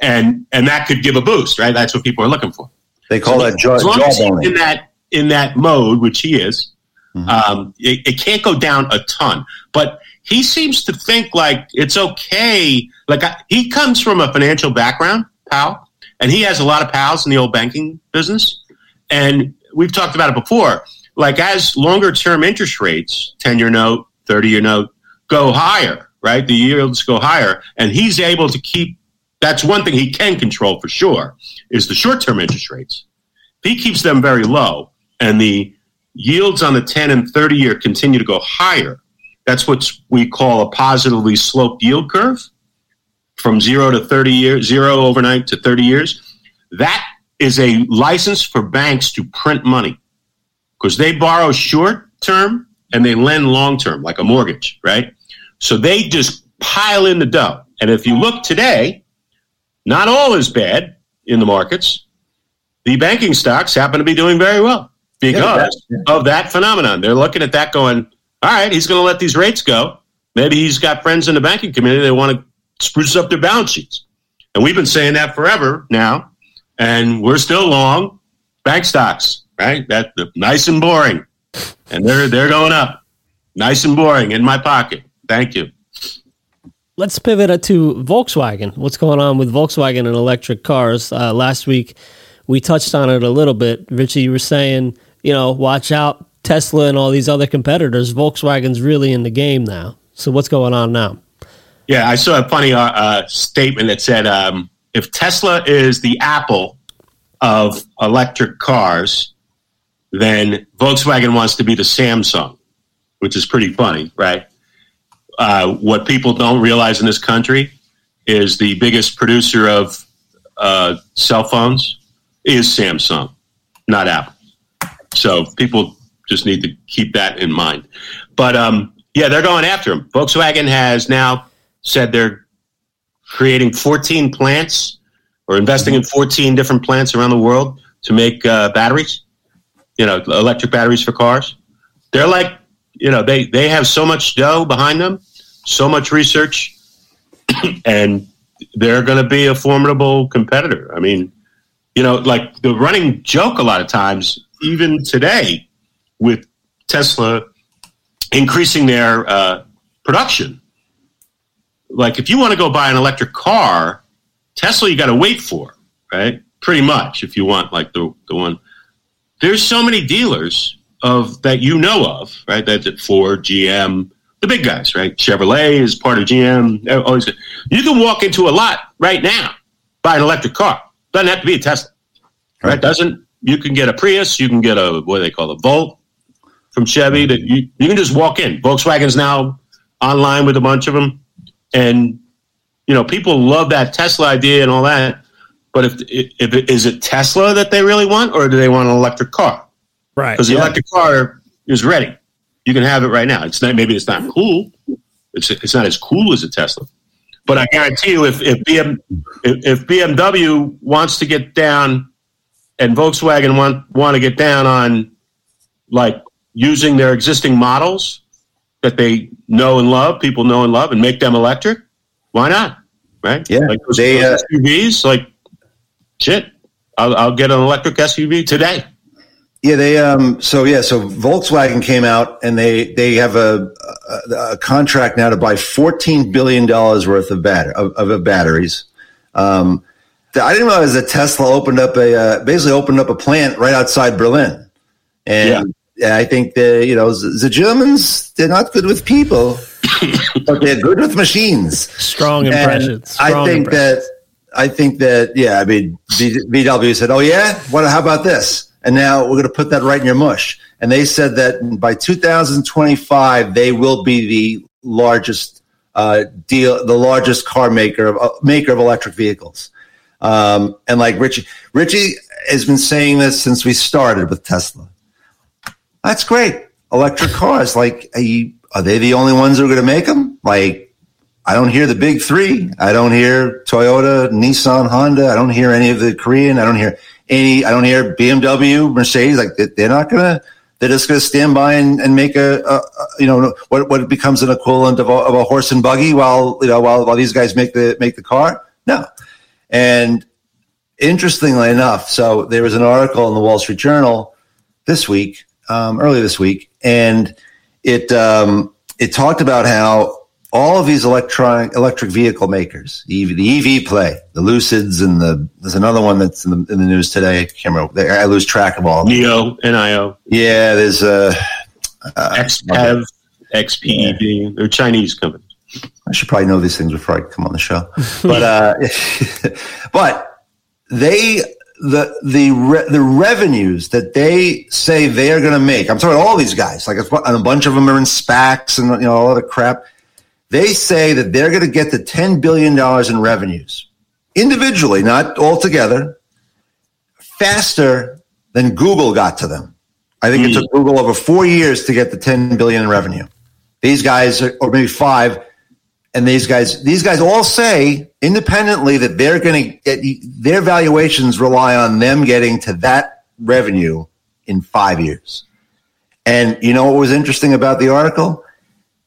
and and that could give a boost, right? That's what people are looking for. They call so that jaw, as long as he's in that in that mode, which he is. Mm-hmm. Um, it, it, can't go down a ton, but he seems to think like it's okay. Like I, he comes from a financial background, Powell, and he has a lot of pals in the old banking business. And we've talked about it before. Like as longer term interest rates, 10 year note, 30 year note, go higher, right? The yields go higher. And he's able to keep that's one thing he can control for sure is the short term interest rates. He keeps them very low and the yields on the 10 and 30 year continue to go higher, that's what we call a positively sloped yield curve from zero to 30 years, zero overnight to 30 years. That is a license for banks to print money because they borrow short term and they lend long term, like a mortgage, right? So they just pile in the dough. And if you look today, not all is bad in the markets. The banking stocks happen to be doing very well because yeah, of that phenomenon. They're looking at that going, all right, he's going to let these rates go. Maybe he's got friends in the banking community that want to spruce up their balance sheets. And we've been saying that forever now. And we're still long bank stocks, right? That nice and boring. And they're they're going up. Nice and boring in my pocket. Thank you. Let's pivot to Volkswagen. What's going on with Volkswagen and electric cars? Uh, last week, we touched on it a little bit. Richie, you were saying, you know, watch out Tesla and all these other competitors, Volkswagen's really in the game now. So what's going on now? Yeah, I saw a funny uh, uh, statement that said um, if Tesla is the Apple of electric cars, then Volkswagen wants to be the Samsung, which is pretty funny, right? Uh, what people don't realize in this country is the biggest producer of uh, cell phones is Samsung, not Apple. So people just need to keep that in mind. But um, yeah, they're going after him. Volkswagen has now said they're creating 14 plants or investing in 14 different plants around the world to make uh, batteries. you know, electric batteries for cars. They're like, you know, they they have so much dough behind them, so much research, and they're going to be a formidable competitor. I mean, you know, like the running joke a lot of times, even today, with Tesla increasing their uh, production. Like, if you want to go buy an electric car, Tesla, you got to wait for, right? Pretty much, if you want like the the one. There's so many dealers of that you know of, right? That's at Ford, GM, the big guys, right? Chevrolet is part of GM. Always, you can walk into a lot right now, buy an electric car. Doesn't have to be a Tesla, right? Doesn't you can get a Prius, you can get a what do they call a Volt from Chevy. That you you can just walk in. Volkswagen's now online with a bunch of them, and you know people love that Tesla idea and all that. But if if it, is it Tesla that they really want, or do they want an electric car? Right. Because the yeah. electric car is ready. You can have it right now. It's not maybe it's not cool. It's it's not as cool as a Tesla. But I guarantee you, if if, BM, if, if BMW wants to get down, and Volkswagen want want to get down on like using their existing models that they know and love, people know and love, and make them electric, why not? Right? Yeah. Like those, they, those uh, SUVs, like shit. I'll, I'll get an electric SUV today. Yeah, they um so yeah, so Volkswagen came out and they they have a, a, a contract now to buy 14 billion dollars worth of batter of, of batteries. Um I didn't realize that Tesla opened up a uh, basically opened up a plant right outside Berlin. And yeah. I think the you know the Germans they're not good with people, but they're good with machines. Strong impressions. Strong I think that I think that yeah, I mean VW said, "Oh yeah, what how about this?" and now we're going to put that right in your mush. And they said that by 2025 they will be the largest uh, deal, the largest car maker of uh, maker of electric vehicles. Um, and like Richie, Richie has been saying this since we started with Tesla. That's great. Electric cars, like, are, you, are they the only ones who are going to make them? Like, I don't hear the big three. I don't hear Toyota, Nissan, Honda. I don't hear any of the Korean. I don't hear any. I don't hear BMW, Mercedes. Like they're not gonna. They're just gonna stand by and, and make a, a, a, you know what what becomes an equivalent of a, of a horse and buggy while you know while while these guys make the make the car. No, and interestingly enough, so there was an article in the Wall Street Journal this week, um, earlier this week, and it um, it talked about how all of these electronic electric vehicle makers, the EV, the EV play, the Lucids, and the there's another one that's in the, in the news today. I can't remember. I lose track of all. Of them. Neo, NIO. Yeah, there's a uh, XPEV, XPEV. Yeah. They're Chinese companies. I should probably know these things before I come on the show, but uh, but they the the re, the revenues that they say they are going to make. I'm talking all these guys, like a, a bunch of them are in SPACs and you know all the crap they say that they're going to get to $10 billion in revenues individually, not all together, faster than Google got to them. I think mm. it took Google over four years to get the 10 billion in revenue. These guys, or maybe five, and these guys, these guys all say independently that they're going to get their valuations rely on them getting to that revenue in five years. And you know what was interesting about the article?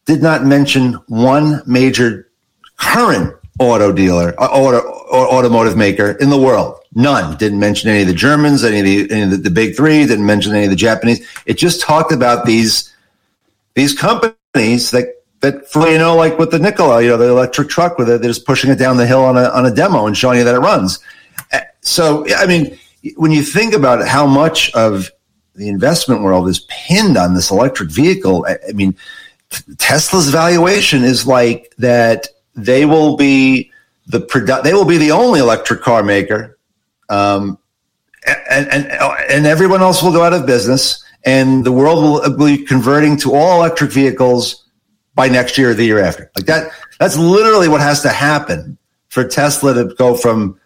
did not mention one major current auto dealer, uh, auto, or automotive maker in the world. None. Didn't mention any of the Germans, any of the, any of the, the big three. Didn't mention any of the Japanese. It just talked about these these companies that that for you know, like with the Nikola, you know, the electric truck, with it, they're just pushing it down the hill on a on a demo and showing you that it runs. Uh, so, I mean, when you think about how much of the investment world is pinned on this electric vehicle, I, I mean Tesla's valuation is like that they will be the produ- they will be the only electric car maker um, and, and and everyone else will go out of business and the world will be converting to all electric vehicles by next year or the year after like that that's literally what has to happen for Tesla to go from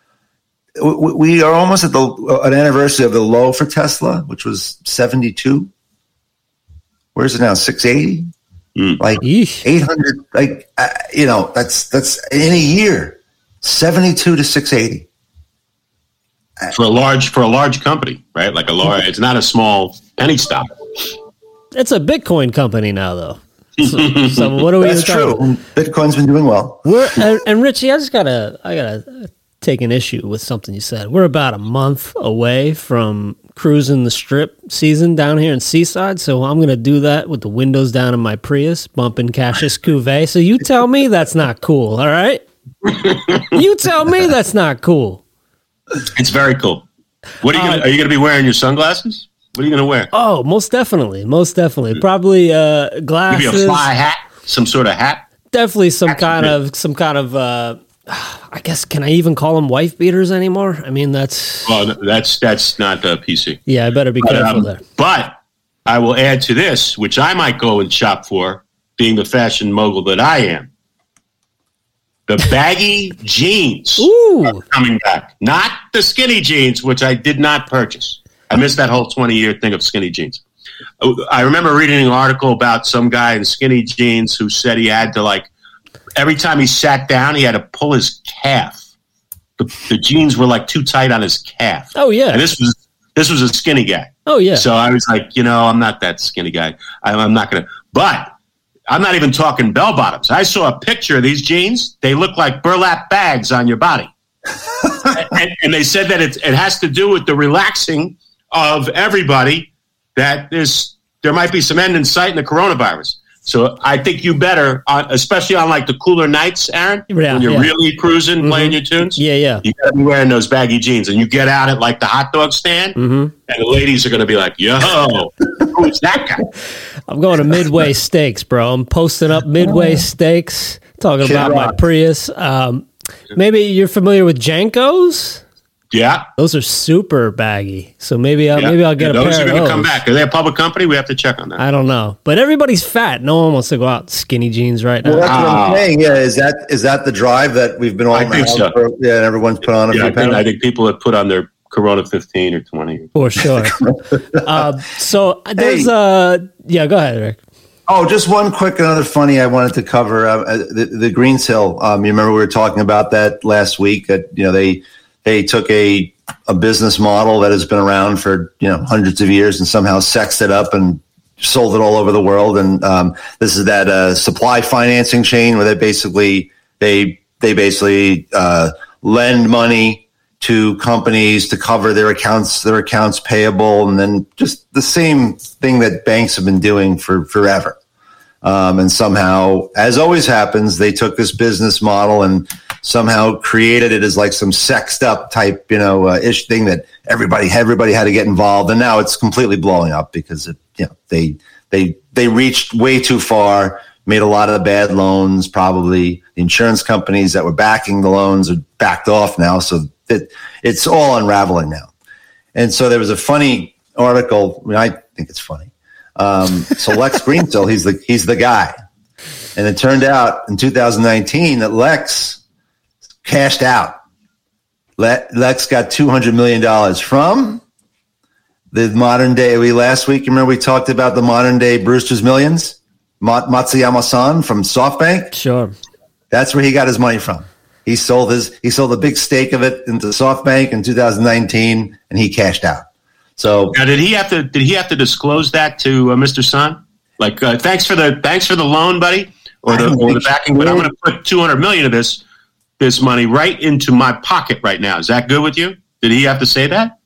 we are almost at the an anniversary of the low for Tesla which was 72 where's it now 680 Mm. Like Eesh. 800, like, uh, you know, that's, that's in a year, 72 to 680. for a large for a large company, right? Like a large, it's not a small penny stock. It's a Bitcoin company now, though. So, so what are we? That's even true. talking- Bitcoin's been doing well. We're and, and Richie, I just gotta, I gotta take an issue with something you said. We're about a month away from cruising the strip season down here in Seaside, so I'm gonna do that with the windows down in my Prius, bumping Cassius Cuvée. So you tell me that's not cool, all right? you tell me that's not cool. It's very cool. What are you? Gonna, uh, are you going to be wearing your sunglasses? What are you going to wear? Oh, most definitely, most definitely. Probably uh, Maybe a fly hat, some sort of hat. Definitely some That's kind good. of some kind of. Uh, I guess can I even call them wife beaters anymore? I mean that's Well, that's that's not uh, PC. yeah. I better be careful Um, there. but I will add to this, which I might go and shop for, being the fashion mogul that I am. The baggy jeans Ooh, are coming back, not the skinny jeans, which I did not purchase. I missed that whole 20 year thing of skinny jeans. I remember reading an article about some guy in skinny jeans who said he had to, like, every time he sat down, he had to pull his calf. The, the jeans were like too tight on his calf. oh yeah, And this was this was a skinny guy. oh yeah. So I was like, you know, I'm not that skinny guy. I, I'm not going to. But I'm not even talking bell bottoms. I saw a picture of these jeans. They look like burlap bags on your body. and, and they said that it, it has to do with the relaxing of everybody, that there's, there might be some end in sight in the coronavirus. So I think you better, uh, especially on like the cooler nights, Aaron, Yeah, when you're yeah. really cruising, playing your tunes. yeah, yeah. You gotta be wearing those baggy jeans, and you get out at like the hot dog stand, Mm-hmm. and the ladies are gonna be like, "Yo, who's that guy?" I'm going to Midway Steaks, bro. I'm posting up Midway Steaks, talking Kid about my Prius. Um, maybe you're familiar with JNCOs. Yeah, Those are super baggy. So maybe I'll, yeah. maybe I'll get Yeah, a those pair are of gonna those. come back. Are they a public company? We have to check on that. I don't know, but everybody's fat. No one wants to go out in skinny jeans right now. Well, that's what Ah. I'm saying. Yeah, is that is that the drive that we've been all I think so. for? Yeah, and everyone's put on a yeah, few I think, I think people have put on their Corona 15 or 20. For sure. uh, so there's Hey. uh yeah, go ahead, Rick. Oh, just one quick another funny I wanted to cover uh, uh, the, the Greensill. Um, you remember we were talking about that last week that you know they they took a a business model that has been around for you know hundreds of years and somehow sexed it up and sold it all over the world. And um, this is that uh, supply financing chain where they basically they they basically uh, lend money to companies to cover their accounts their accounts payable and then just the same thing that banks have been doing for forever um, and somehow as always happens they took this business model and somehow created it as like some sexed up type you know uh, ish thing that everybody everybody had to get involved. And now it's completely blowing up because it you know they they they reached way too far made a lot of the bad loans. Probably the insurance companies that were backing the loans are backed off now. So it, it's all unraveling now. And so there was a funny article. I, mean, I think it's funny. Um, so Lex Greensill, he's the he's the guy, and it turned out in 2019 that Lex cashed out. Le- Lex got 200 million dollars from the modern day. We last week remember we talked about the modern day Brewster's Millions, Matsuyama-san from SoftBank. Sure. That's where he got his money from. He sold his he sold a big stake of it into SoftBank in 2019, and he cashed out. So Now, did he have to? Did he have to disclose that to uh, Mr. Son? Like, uh, thanks for the thanks for the loan, buddy, or the, or the backing. But I'm going to put 200 million of this this money right into my pocket right now. Is that good with you? Did he have to say that?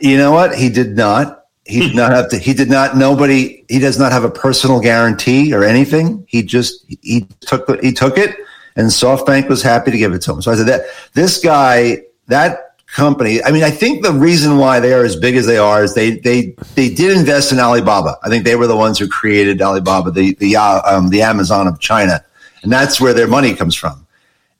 You know what? He did not. He did not have to. He did not. Nobody. He does not have a personal guarantee or anything. He just he took he took it, and SoftBank was happy to give it to him. So I said that this guy, that company. I mean, I think the reason why they are as big as they are is they they they did invest in Alibaba. I think they were the ones who created Alibaba, the the uh, um, the Amazon of China, and that's where their money comes from.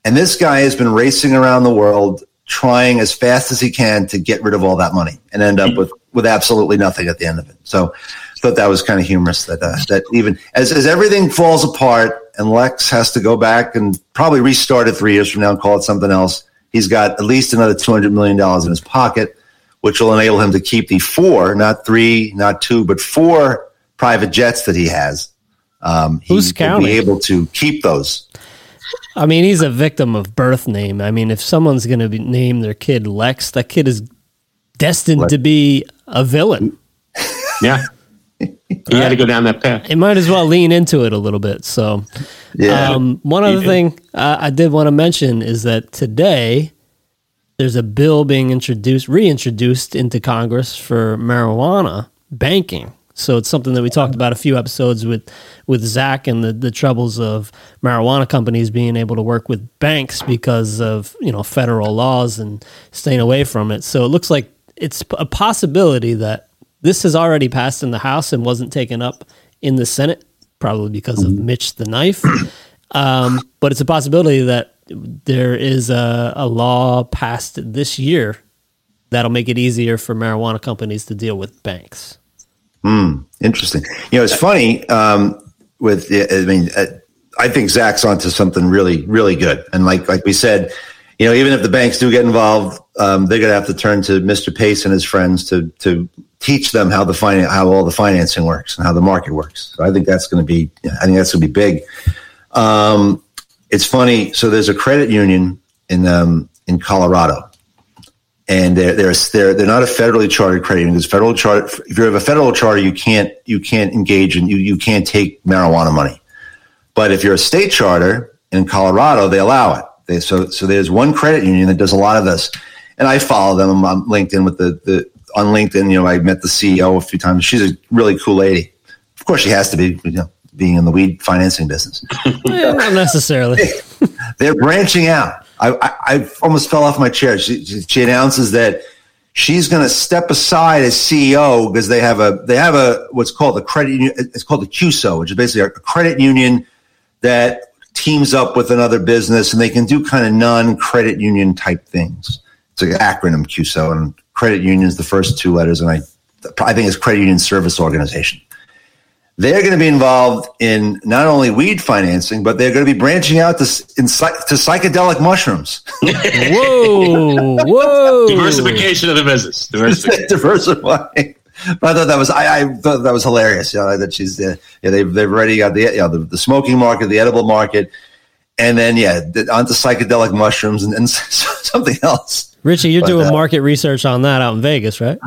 And this guy has been racing around the world trying as fast as he can to get rid of all that money and end up with, with absolutely nothing at the end of it. So I thought that was kind of humorous that, uh, that even as, as everything falls apart and Lex has to go back and probably restart it three years from now and call it something else, he's got at least another $200 million in his pocket, which will enable him to keep the four, not three, not two, but four private jets that he has. Um, he Who's counting? be able to keep those. I mean, he's a victim of birth name. I mean, if someone's going to be name their kid Lex, that kid is destined to be a villain. Yeah. You had to go down that path. It might as well lean into it a little bit. So, Yeah. um, one other thing uh, I did want to mention is that today there's a bill being introduced, reintroduced into Congress for marijuana banking. So it's something that we talked about a few episodes with with Zach and the, the troubles of marijuana companies being able to work with banks because of you know federal laws and staying away from it. So it looks like it's a possibility that this has already passed in the House and wasn't taken up in the Senate, probably because of Mitch the knife. Um, but it's a possibility that there is a, a law passed this year that'll make it easier for marijuana companies to deal with banks. Interesting. You know, it's funny. Um, with I mean, uh, I think Zach's onto something really, really good. And like like we said, you know, even if the banks do get involved, um, they're going to have to turn to Mr. Pace and his friends to to teach them how the finan- how all the financing works and how the market works. So I think that's going to be I think that's going to be big. Um, it's funny. So there's a credit union in um, in Colorado, and they're they're they're they're not a federally chartered credit union. Because federal charter, if you have a federal charter, you can't you can't engage and you you can't take marijuana money. But if you're a state charter in Colorado, they allow it. They, so so there's one credit union that does a lot of this, and I follow them. On LinkedIn with the the on LinkedIn. You know, I met the CEO a few times. She's a really cool lady. Of course, she has to be. You know, being in the weed financing business. Eh, not necessarily. They're branching out. I, I, I almost fell off my chair. She, she, announces that she's going to step aside as CEO because they have a they have a what's called a credit union. It's called the CUSO, which is basically a credit union that teams up with another business and they can do kind of non credit union type things. It's an acronym CUSO, and credit union is the first two letters, and I I think it's Credit Union Service Organization they're going to be involved in not only weed financing, but they're going to be branching out to, in, to psychedelic mushrooms. Whoa, whoa! Diversification of the business. Diversification. Diversifying. But I thought that was I, I thought that was hilarious. You know, that she's uh, yeah they've they've already got the you know, the, the smoking market, the edible market, and then yeah the, onto psychedelic mushrooms and, and something else. Richie, you're But, doing uh, market research on that out in Vegas, right?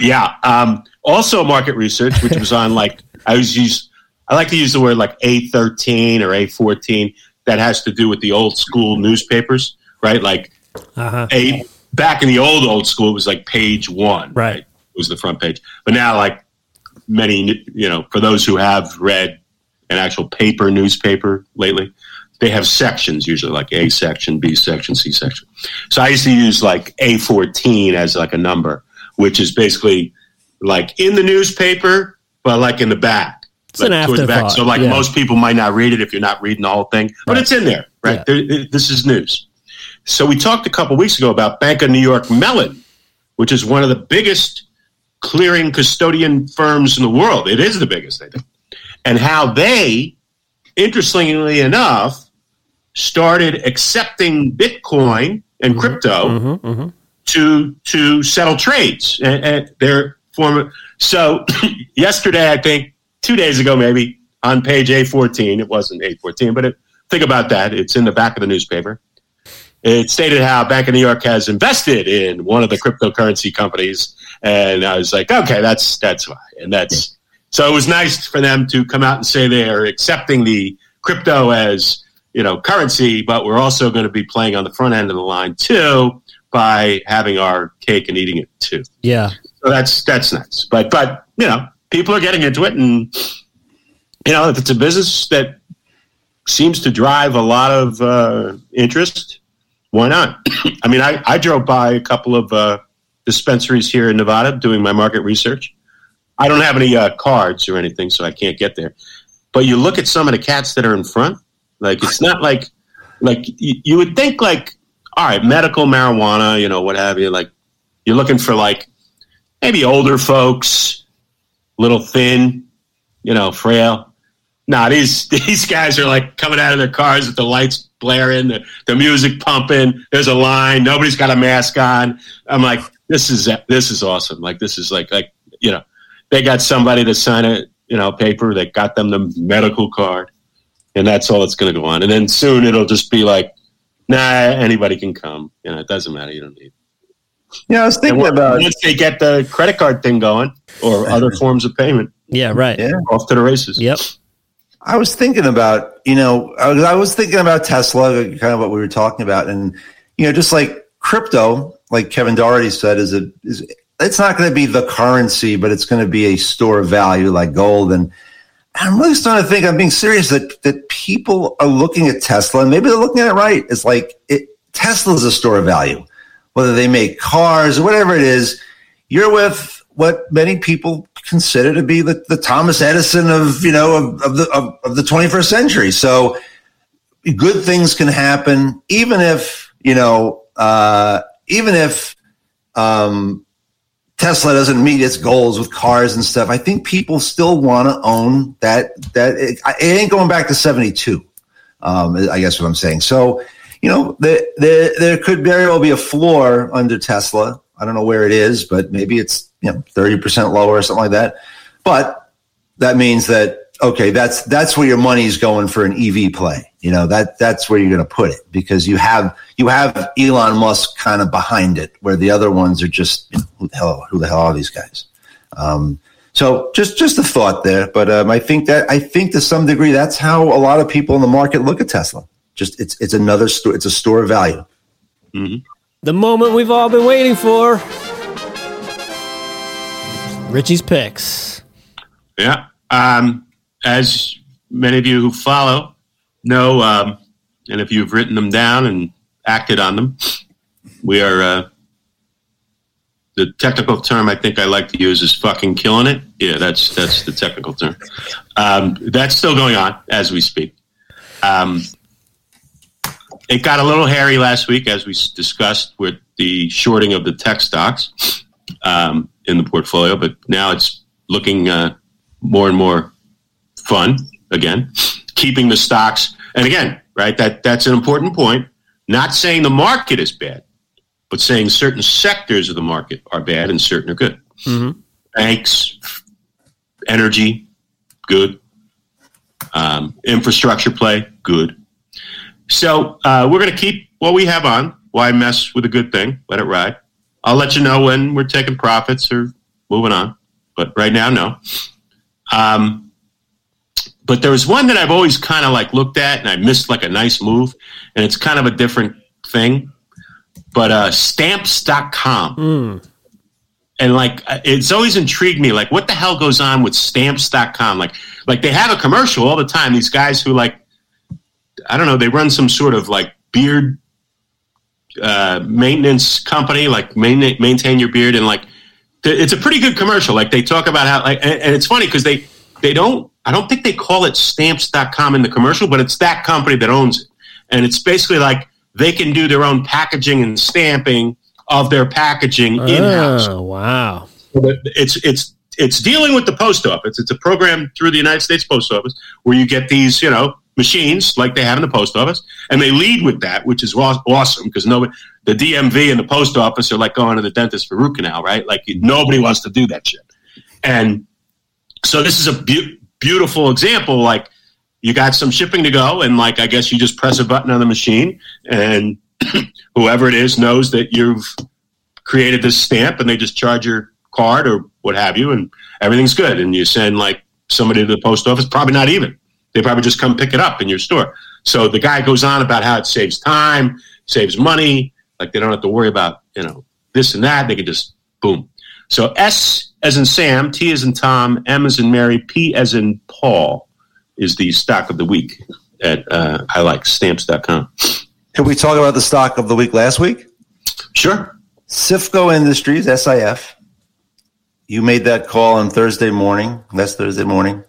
yeah. Um, also, market research, which was on like I was use. I like to use the word like A thirteen or A fourteen. That has to do with the old school newspapers, right? Like Uh-huh. a back in the old old school, it was like page one, Right. It was the front page, but now like many, you know, for those who have read an actual paper newspaper lately, they have sections usually like A section, B section, C section. So I used to use like A fourteen as like a number, which is basically like in the newspaper, but like in the back. It's an like, back. afterthought, So like yeah. most people might not read it if you're not reading the whole thing, but Right. it's in there, right? Yeah. There- it- this is news. So we talked a couple weeks ago about Bank of New York Mellon, which is one of the biggest clearing custodian firms in the world. It is the biggest, I think. And how they, interestingly enough, started accepting Bitcoin and crypto Mm-hmm, mm-hmm. to to settle trades and, and their former so yesterday i think two days ago maybe on page a14 it wasn't a14 but it, think about that it's in the back of the newspaper it stated how bank of new york has invested in one of the cryptocurrency companies and i was like okay that's that's why and that's so it was nice for them to come out and say they are accepting the crypto as you know currency but we're also going to be playing on the front end of the line too by having our cake and eating it too. Yeah. So that's that's nice. But but you know, people are getting into it, and you know, if it's a business that seems to drive a lot of uh, interest, why not? I mean, I, I drove by a couple of uh, dispensaries here in Nevada doing my market research. I don't have any uh, cards or anything, so I can't get there. But you look at some of the cats that are in front, like it's not like like you, you would think like all right, medical marijuana, you know, what have you. Like you're looking for like maybe older folks, little thin, you know, frail. Nah, these these guys are like coming out of their cars with the lights blaring, the, the music pumping. There's a line. Nobody's got a mask on. I'm like, this is this is awesome. Like this is like like you know, they got somebody to sign a you know paper that got them the medical card, and that's all that's going to go on. And then soon it'll just be like, nah, anybody can come. You know, it doesn't matter. You don't need. Yeah, I was thinking once- about once they get the credit card thing going or other forms of payment, Yeah, right. Yeah. off to the races. Yep. I was thinking about, you know, I was, I was thinking about Tesla, kind of what we were talking about, and you know, just like crypto, like Kevin Doherty said, is a is it's not going to be the currency, but it's going to be a store of value like gold. And I'm really starting to think, I'm being serious that that people are looking at Tesla, and maybe they're looking at it right. It's like it, Tesla is a store of value, whether they make cars or whatever it is. You're with what many people consider to be the, the Thomas Edison of you know of, of the of, of the 21st century. So good things can happen, even if you know, uh, even if um, Tesla doesn't meet its goals with cars and stuff. I think people still want to own that. That it, it ain't going back to 72. Um, I guess what I'm saying. So you know, there, there there could very well be a floor under Tesla. I don't know where it is, but maybe it's you know 30% lower or something like that. But that means that okay, that's that's where your money's going for an EV play. You know, that that's where you're going to put it because you have you have Elon Musk kind of behind it, where the other ones are just you know, who the hell who the hell are these guys? Um, so just just a thought there, but um, I think that I think to some degree that's how a lot of people in the market look at Tesla. Just it's it's another store. It's a store of value. The moment we've all been waiting for. Richie's picks. Yeah. Um, as many of you who follow know, um, and if you've written them down and acted on them, we are. Uh, the technical term I think I like to use is "fucking killing it." Yeah, that's that's the technical term. Um, that's still going on as we speak. Um, it got a little hairy last week, as we discussed, with the shorting of the tech stocks um, in the portfolio, but now it's looking uh, more and more fun again. Keeping the stocks, and again, right? That that's an important point. Not saying the market is bad, but saying certain sectors of the market are bad and certain are good. Banks, energy, good. Um, infrastructure play, good. So uh, we're going to keep what we have on. Why mess with a good thing? Let it ride. I'll let you know when we're taking profits or moving on. But right now, no. Um, but there was one that I've always kind of like looked at and I missed like a nice move, and it's kind of a different thing. But uh, stamps.com. And like uh, it's always intrigued me, like what the hell goes on with stamps.com? Like, like they have a commercial all the time. These guys who like I don't know, they run some sort of like beard uh, maintenance company, like main, maintain your beard, and like it's a pretty good commercial. Like they talk about how, like, and, and it's funny because they they don't, I don't think they call it stamps.com in the commercial, but it's that company that owns it, and it's basically like they can do their own packaging and stamping of their packaging in house Oh, wow. it's it's it's dealing with the post office. It's a program through the United States Post Office where you get these, you know, machines like they have in the post office, and they lead with that, which is awesome because nobody, the DMV and the post office are like going to the dentist for root canal, right? Like nobody wants to do that shit. And so this is a beau- beautiful example. Like you got some shipping to go, and like I guess you just press a button on the machine, and whoever it is knows that you've created this stamp, and they just charge your card or what have you, and everything's good. And you send like somebody to the post office, probably not even. They probably just come pick it up in your store. So the guy goes on about how it saves time, saves money, like they don't have to worry about you know this and that. They can just boom. So S as in Sam, T as in Tom, M as in Mary, P as in Paul is the stock of the week at uh, I like stamps.com. Did we talk about the stock of the week last week? Sure. SIFCO Industries, SIF. You made that call on Thursday morning, last Thursday morning.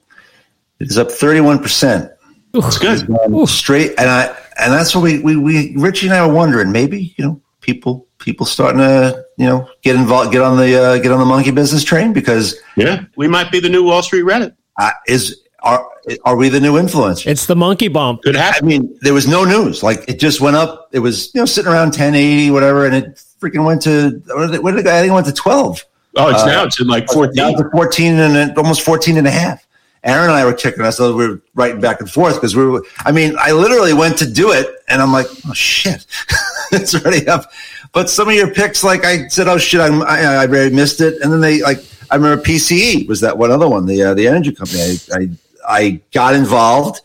It is up 31%. It's good. Straight and I and that's what we, we we Richie and I were wondering, maybe, you know, people people starting to, you know, get involved get on the uh, get on the monkey business train because Yeah. We might be the new Wall Street Reddit. uh, is are are we the new influencers? It's the monkey bump. Could I mean, there was no news. Like it just went up. It was you know sitting around 1080, whatever, and it freaking went to what did it, what did it go? I think it went to 12. Oh, it's now it's at like 14. it's at 14 and almost 14 and a half. Aaron and I were kicking us. So we were writing back and forth because we were, I mean, I literally went to do it and I'm like, oh shit, it's already up but some of your picks, like I said, oh shit, I, I already missed it, and then they like I remember PCE was that one other one, the uh, the energy company. I, I I got involved.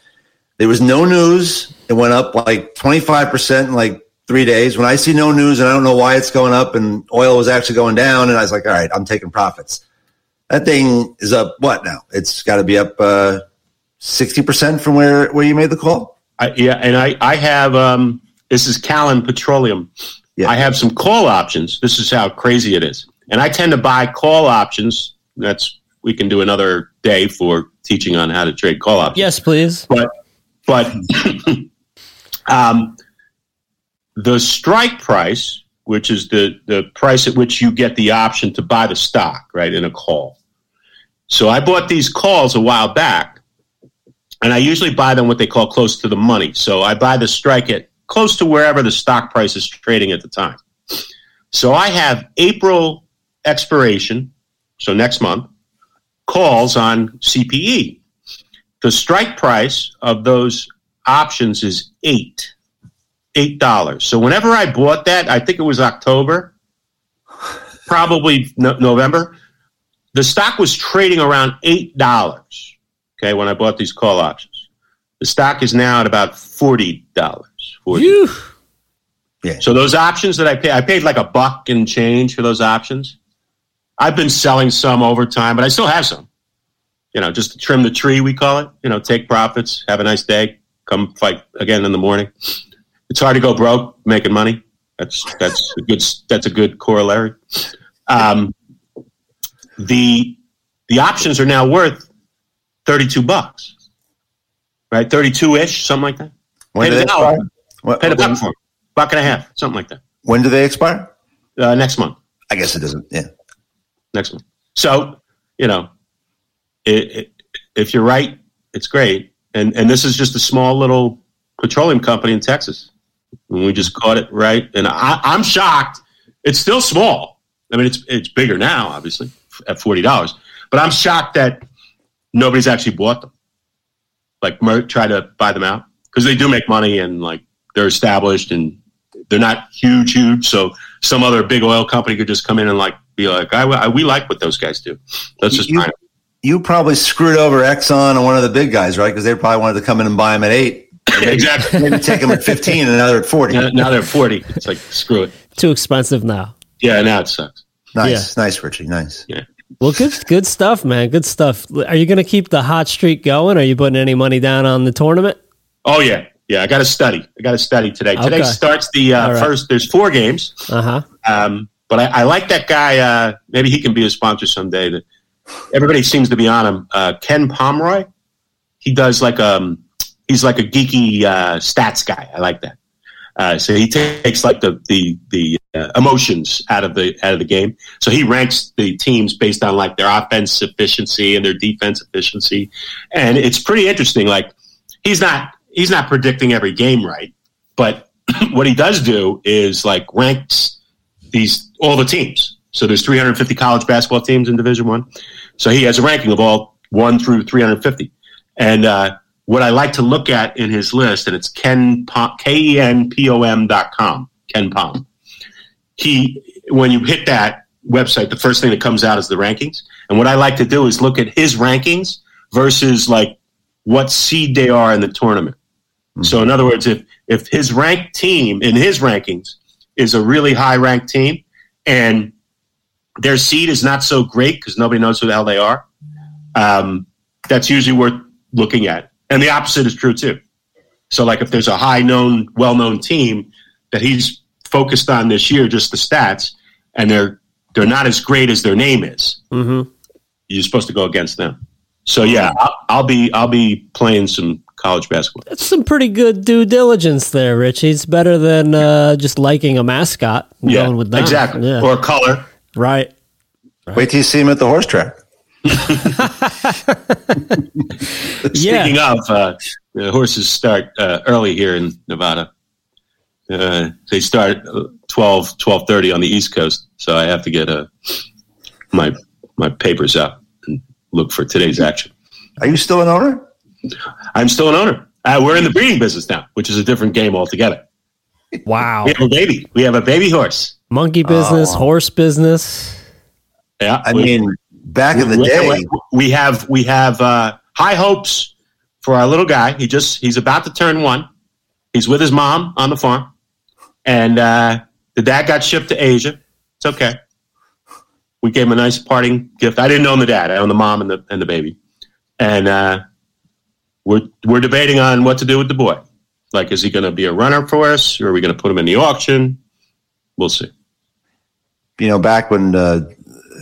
There was no news. It went up like twenty five percent in like three days. When I see no news and I don't know why it's going up, and oil was actually going down, and I was like, all right, I'm taking profits. That thing is up what now? It's got to be up uh, sixty percent from where where you made the call. I, yeah, and I I have um, this is Callon Petroleum. Yeah. I have some call options. This is how crazy it is, and I tend to buy call options. That's we can do another day for teaching on how to trade call options. Yes, please. but but um, the strike price, which is the the price at which you get the option to buy the stock, right, in a call. So I bought these calls a while back, and I usually buy them what they call close to the money. So I buy the strike at close to wherever the stock price is trading at the time. So I have April expiration, so next month, calls on CPE. The strike price of those options is eight, eight dollars. So whenever I bought that, I think it was October, probably no- November. The stock was trading around eight dollars. Okay, when I bought these call options, the stock is now at about forty dollars. Phew. So those options that I pay, I paid like a buck and change for those options. I've been selling some over time, but I still have some. You know, just to trim the tree, we call it. You know, take profits, have a nice day, come fight again in the morning. It's hard to go broke making money. That's that's a good that's a good corollary. Um, the the options are now worth thirty two bucks, right? Thirty two ish, something like that. When Paid do they dollar. expire? What- Paid a buck for buck and a half, something like that. when do they expire? Uh, next month. I guess it doesn't. Yeah. next month. So, you know, it, it, if you're right, it's great. And and this is just a small little petroleum company in Texas. And we just caught it right. And I, I'm shocked. It's still small. I mean, it's it's bigger now, obviously, at forty dollars. But I'm shocked that nobody's actually bought them. Like, mer- try to buy them out because they do make money and like they're established and they're not huge, huge. So some other big oil company could just come in and like be like, I, I we like what those guys do. Let's just You- You probably screwed over Exxon and one of the big guys, right? Because they probably wanted to come in and buy them at eight. exactly. Maybe take them at 15 and another at 40. Now, now they're forty. It's like screw it. Too expensive now. Yeah, now it sucks. Nice. Nice, Richie. Nice. Yeah. Well, good, good stuff, man. Good stuff. Are you going to keep the hot streak going? Are you putting any money down on the tournament? Oh yeah, yeah. I got to study. I got to study today. Today starts the uh, All right. first. There's four games. Uh huh. Um, but I, I like that guy. Uh, maybe he can be a sponsor someday. That everybody seems to be on him. Uh, Ken Pomeroy. He does like um, he's like a geeky uh, stats guy. I like that. Uh, so he takes like the the the uh, emotions out of the out of the game. So he ranks the teams based on like their offense efficiency and their defense efficiency, and it's pretty interesting. Like he's not he's not predicting every game right, but what he does do is like ranks these all the teams. So there's 350 college basketball teams in Division One. So he has a ranking of all one through 350. And uh, what I like to look at in his list, and it's Ken K E N P O M dot com. Ken Pom. He when you hit that website, the first thing that comes out is the rankings. And what I like to do is look at his rankings versus like what seed they are in the tournament. So in other words, if if his ranked team in his rankings is a really high ranked team and their seed is not so great because nobody knows who the hell they are, um, that's usually worth looking at. And the opposite is true too. So like if there's a high known, well known team that he's focused on this year, just the stats, and they're they're not as great as their name is, Mm-hmm. you're supposed to go against them. So yeah, I'll, I'll be I'll be playing some college basketball. That's some pretty good due diligence there, Richie. It's better than uh, just liking a mascot and Yeah, going with that. exactly. Yeah. Or color. right. Wait till you see him at the horse track. Yeah. Speaking of, uh, the horses start uh, early here in Nevada. Uh, they start uh, 12, 12.30 on the East Coast, so I have to get uh, my my papers out and look for today's action. Are you still an owner? I'm still an owner. Uh, we're in the breeding business now, which is a different game altogether. Wow. We have a baby. We have a baby horse. Monkey business, horse business. Yeah, I we- mean, back in the we- day, we have we have uh, high hopes for our little guy. He just he's about to turn one. He's with his mom on the farm, and uh, the dad got shipped to Asia. It's okay. We gave him a nice parting gift. I didn't own the dad. I own the mom and the and the baby, and uh, we're we're debating on what to do with the boy. Like, is he going to be a runner for us, or are we going to put him in the auction? We'll see. you know, back when uh,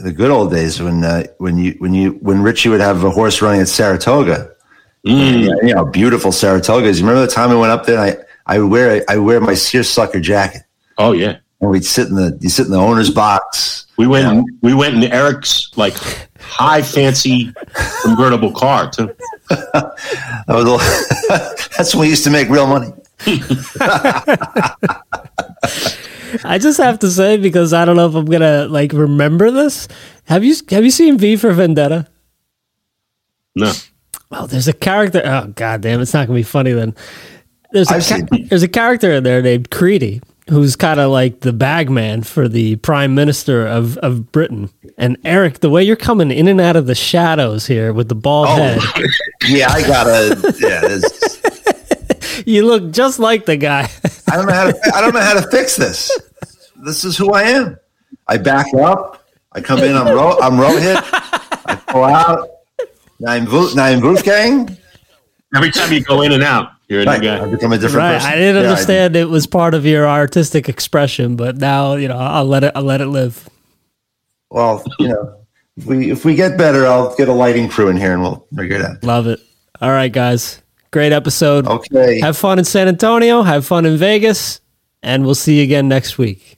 the good old days when uh, when you when you when Richie would have a horse running at Saratoga, Mm. you know, beautiful Saratogas. You remember the time we went up there? And I I would wear I wear my seersucker jacket, Oh yeah. and we'd sit in the you sit in the owner's box. We went. We went in Eric's like high fancy convertible car too. That was that's when we used to make real money. I just have to say because I don't know if I'm gonna like remember this. Have you have you seen V for Vendetta? No. Well, there's a character. Oh god damn, it's not gonna be funny then. There's a ca- there's a character in there named Creedy who's kind of like the bagman for the prime minister of of Britain. And Eric, the way you're coming in and out of the shadows here with the bald oh, head, Oh, yeah, I gotta. Yeah, you look just like the guy. I don't know how to. I don't know how to fix this. This is who I am. I back up. I come in. I'm ro- I'm Rohit. I go out. Nine Vu- Nine Wolfgang. Every time you go in and out, you're a new Right. I guy. become a different right. person. I didn't Yeah, understand it was part of your artistic expression, but now you know I'll let it. I'll let it live. well, you know, if we if we get better, I'll get a lighting crew in here and we'll figure it out. Love it. All right, guys. Great episode. Okay. Have fun in San Antonio. Have fun in Vegas. And we'll see you again next week.